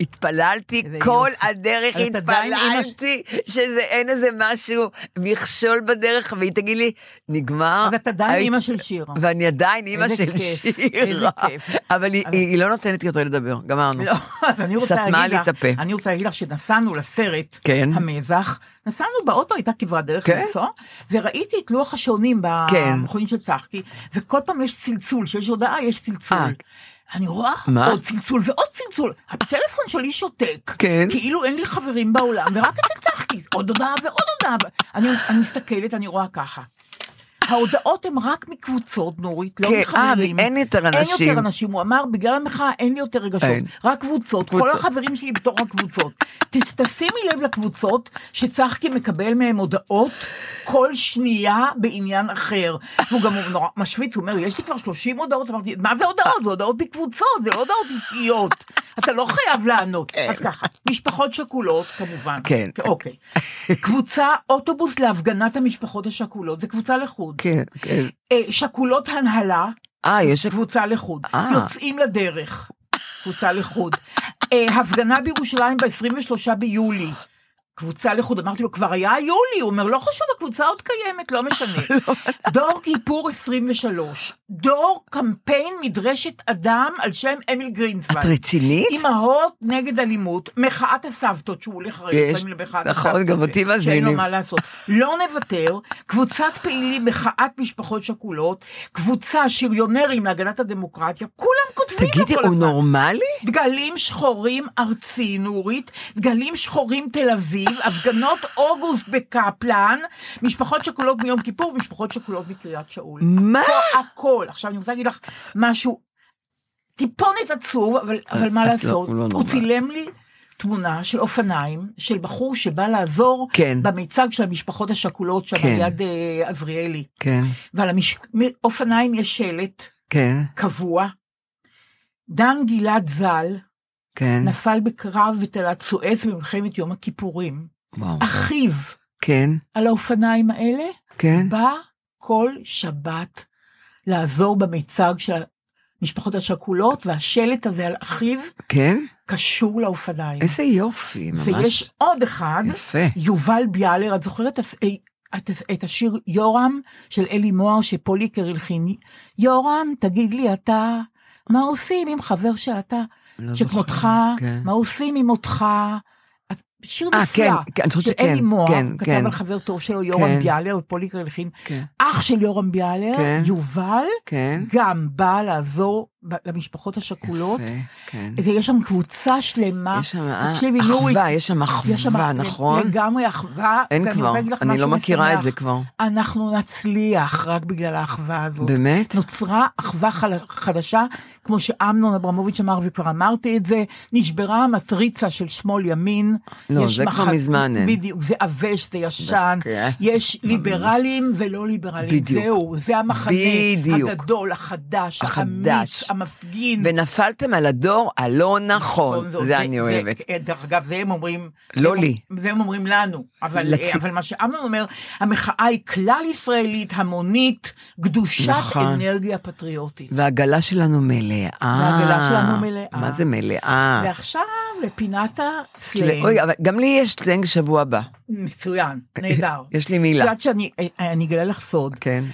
התפללתי, כל יופי. הדרך התפללתי, שזה אין איזה משהו, מכשול בדרך, והיא תגיד לי, נגמר. אז את עדיין היית- אימא של שירה. ואני עדיין אימא של כיף, שירה. איזה כיף. אבל היא- אבל- היא היא לא נותנת לי יותר לדבר, גמרנו. לא, אני רוצה סתמה להגיד לי לך, את הפה. אני רוצה להגיד לך שנסענו לסרט, כן. המזח, נסענו באוטו, הייתה כברת דרך כן. לנסוע, וראיתי את לוח השעונים כן. במכונית של צחקי, וכל פעם יש צלצול, שיש הודעה, יש צלצול. אה. אני רואה מה? עוד צלצול ועוד צלצול, הטלפון שלי שותק, כן. כאילו אין לי חברים בעולם, ורק אצל צחקי, עוד הודעה ועוד הודעה, אני, אני מסתכלת, אני רואה ככה. ההודעות הן רק מקבוצות, נורית, לא כן, מחברים. אה, אין יותר אין אנשים. יותר אנשים, הוא אמר, בגלל המחאה אין לי יותר רגשות, אין. רק קבוצות, כל קבוצות. החברים שלי בתוך הקבוצות. *laughs* תשימי לב לקבוצות שצחקי מקבל מהם הודעות כל שנייה בעניין אחר. והוא גם נורא משוויץ, הוא אומר, יש לי כבר 30 הודעות, אמרתי, מה זה הודעות? זה הודעות בקבוצות, זה לא הודעות אישיות. אתה לא חייב לענות. אז ככה, משפחות שכולות, כמובן. כן. אוקיי. קבוצה, אוטובוס להפגנת המשפחות השכולות, זה קבוצה לחוד. כן, כן. אה, שכולות הנהלה, אה, יש... קבוצה לחוד. אה. יוצאים לדרך, קבוצה לחוד. אה, הפגנה בירושלים ב-23 ביולי. קבוצה לחוד, אמרתי לו, כבר היה יולי, הוא אומר, לא חשוב, הקבוצה עוד קיימת, לא משנה. *laughs* דור כיפור 23, דור קמפיין מדרשת אדם על שם אמיל גרינצווייג. את רצינית? אימהות נגד אלימות, מחאת הסבתות, שהוא הולך הרי יש, לפעמים למחאת נכון, הסבתות. גם אותי שאין לו מזמינים. מה לעשות. לא נוותר, קבוצת פעילים, מחאת משפחות שכולות, קבוצה שריונרים להגנת הדמוקרטיה, כולם כותבים תגידי, הוא הזמן. נורמלי? דגלים שחורים ארצי, נורית, דגלים שחורים תל אביב, *laughs* הפגנות אוגוסט בקפלן, משפחות שכולות מיום כיפור, משפחות שכולות מקריית שאול. מה? הכל. עכשיו אני רוצה להגיד לך משהו, טיפונת עצוב, אבל, אבל מה לא- לעשות? הוא לא הוא נורמלי. צילם לי תמונה של אופניים, של בחור שבא לעזור כן. במיצג של המשפחות השכולות שם כן. ליד אה, עזריאלי. כן, ועל האופניים יש שלט כן, קבוע. דן גלעד ז"ל כן. נפל בקרב בתעלת סואץ במלחמת יום הכיפורים. וואו. אחיו כן, על האופניים האלה כן. בא כל שבת לעזור במיצג של המשפחות השכולות, והשלט הזה על אחיו כן? קשור לאופניים. איזה יופי, ממש. ויש עוד אחד, יפה. יובל ביאלר, את זוכרת את את השיר יורם של אלי מוהר שפוליקר הלחין? יורם, תגיד לי אתה, מה עושים עם חבר שאתה, לא שכמותך, כן. מה עושים עם אותך? שיר אה, נפלא, כן, כן, של שכן, אלי מוהר, כן, כתב כן. על חבר טוב שלו, יורם כן. ביאלר, ופוליקר הלחין. כן. אח של יורם ביאלר, כן. יובל, כן. גם בא לעזור למשפחות השכולות. יפה, כן. ויש שם קבוצה שלמה. יש שם תקשיבי, נורית, אחווה, יש שם יש שם אחווה, נכון? לגמרי אחווה. אין כבר, אני לא מכירה את משמח. זה כבר. אנחנו נצליח רק בגלל האחווה הזאת. באמת? נוצרה אחווה חל- חדשה, כמו שאמנון אברמוביץ' אמר, וכבר אמרתי את זה, נשברה המטריצה של שמאל ימין. לא, זה כבר מחנה- מזמן אין. בדיוק, זה עבש, זה ישן. אוקיי. יש ליברלים ולא ליברלים. בדיוק. זהו, זה המחנה בדיוק. הגדול, החדש, החדש. האמיץ, המפגין. ונפלתם על הדור הלא נכון, זה אני אוהבת. זה- דרך אגב, זה הם אומרים... לא הם- לי. זה הם אומרים לנו, אבל, לצ- אבל מה שאמנון אומר, המחאה היא כלל ישראלית, המונית, קדושת נכון. אנרגיה פטריוטית. והעגלה שלנו מלאה. והעגלה שלנו מלאה. מה זה מלאה? ועכשיו לפינת סל- הסלנג, אוי, אבל גם לי יש סלנג שבוע הבא. מצוין, נהדר. *laughs* יש לי את מילה. יודעת שאני אני אגלה לך סוד, כן.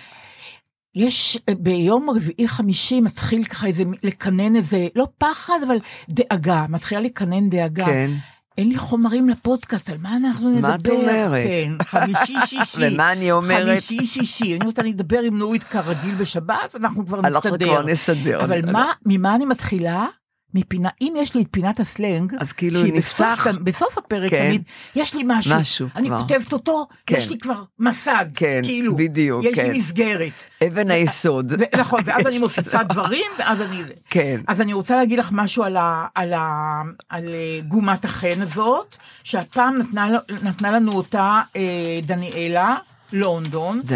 יש אה, ביום רביעי חמישי מתחיל ככה איזה, לקנן איזה, לא פחד, אבל דאגה, מתחילה לקנן דאגה. כן. אין לי חומרים לפודקאסט, על מה אנחנו נדבר? מה את אומרת? כן, חמישי שישי. *laughs* ומה אני אומרת? חמישי שישי. אני רוצה לדבר עם נורית כרגיל בשבת, אנחנו כבר אנחנו נסתדר. כבר נסדר. אבל מה, ממה אני מתחילה? מפינה, אם יש לי את פינת הסלנג, אז כאילו שהיא נפתח. בסוף, בסוף הפרק כן. תמיד, יש לי משהו, משהו אני כבר. כותבת אותו, כן. יש לי כבר מסד, כן, כאילו, בדיוק, יש כן. לי מסגרת. אבן היסוד. ו- נכון, ואז אני *laughs* מוסיפה. דברים, ואז אני. כן. אז אני רוצה להגיד לך משהו על, ה, על, ה, על אה, גומת החן הזאת, שהפעם נתנה, נתנה לנו אותה אה, דניאלה. לונדון, בפעם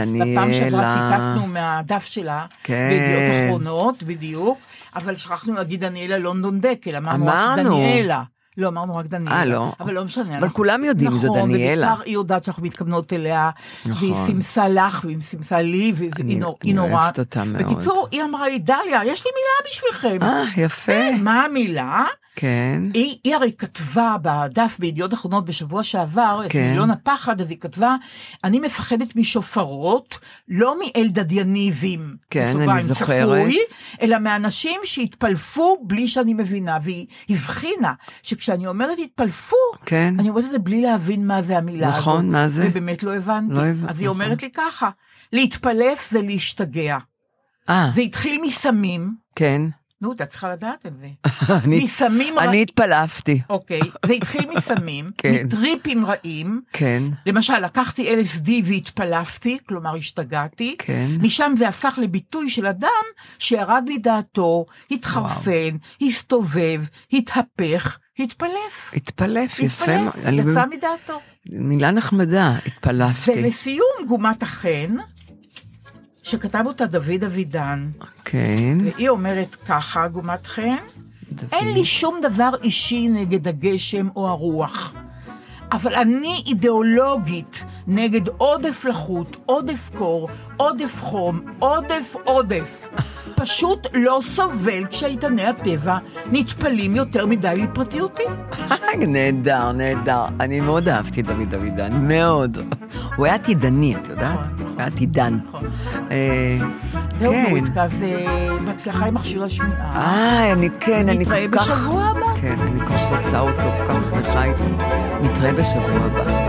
שעברה דניאלה. ציטטנו מהדף שלה, כן. בידיעות אחרונות, בדיוק, אבל שכחנו להגיד דניאלה לונדון דקל, אמרנו רק אמרנו. דניאלה. לא, אמרנו רק דניאלה. אה, לא. אבל לא משנה. אבל אנחנו- כולם יודעים, זו נכון, דניאלה. ובעיקר היא יודעת שאנחנו מתכוונות אליה, והיא נכון. סימסה לך, והיא סימסה לי, והיא אני- היא נור- אני נורא. אוהבת אותה מאוד. בקיצור, היא אמרה לי, דליה, יש לי מילה בשבילכם. אה, יפה. כן, מה המילה? כן. היא, היא הרי כתבה בדף בידיעות אחרונות בשבוע שעבר, את כן. מילון הפחד, אז היא כתבה, אני מפחדת משופרות, לא מאלדדיאניבים, כן, בסוגריים, אני זוכרת. צפוי, אלא מאנשים שהתפלפו בלי שאני מבינה, והיא הבחינה שכשאני אומרת התפלפו, כן. אני אומרת את זה בלי להבין מה זה המילה הזאת. נכון, מה זה? ובאמת לא הבנתי. לא הבנ- אז היא נכון. אומרת לי ככה, להתפלף זה להשתגע. אה, זה התחיל מסמים, כן. נו, אתה צריכה לדעת את זה. *laughs* אני- מסמים אני. התפלפתי. אוקיי, זה התחיל מסמים, *laughs* כן. מטריפים רעים. כן. למשל, לקחתי LSD והתפלפתי, כלומר השתגעתי. כן. משם זה הפך לביטוי של אדם שירד מדעתו, התחרפן, הסתובב, התהפך, התפלף. התפלף, יפה. התפלף, יצא מדעתו. מילה נחמדה, התפלפתי. ולסיום, גומת החן, שכתב אותה דוד אבידן, כן. והיא אומרת ככה, גומת חן, אין לי שום דבר אישי נגד הגשם או הרוח. אבל אני אידיאולוגית נגד עודף לחות, עודף קור, עודף חום, עודף עודף. פשוט לא סובל כשאיתני הטבע נטפלים יותר מדי לפרטיותי. נהדר, נהדר. אני מאוד אהבתי את דוד אבידן, מאוד. הוא היה עתידני, את יודעת? נכון. הוא היה עתידן. נכון. אה, זהו, כן. נורית, אז אה, בהצלחה עם מכשיר השמיעה. אה, אני כן, אני נתראה כל כך... בשבוע הבא. כן, אני כל כך רוצה אותו, כל כך שמחה איתו. נתראה בשבוע הבא.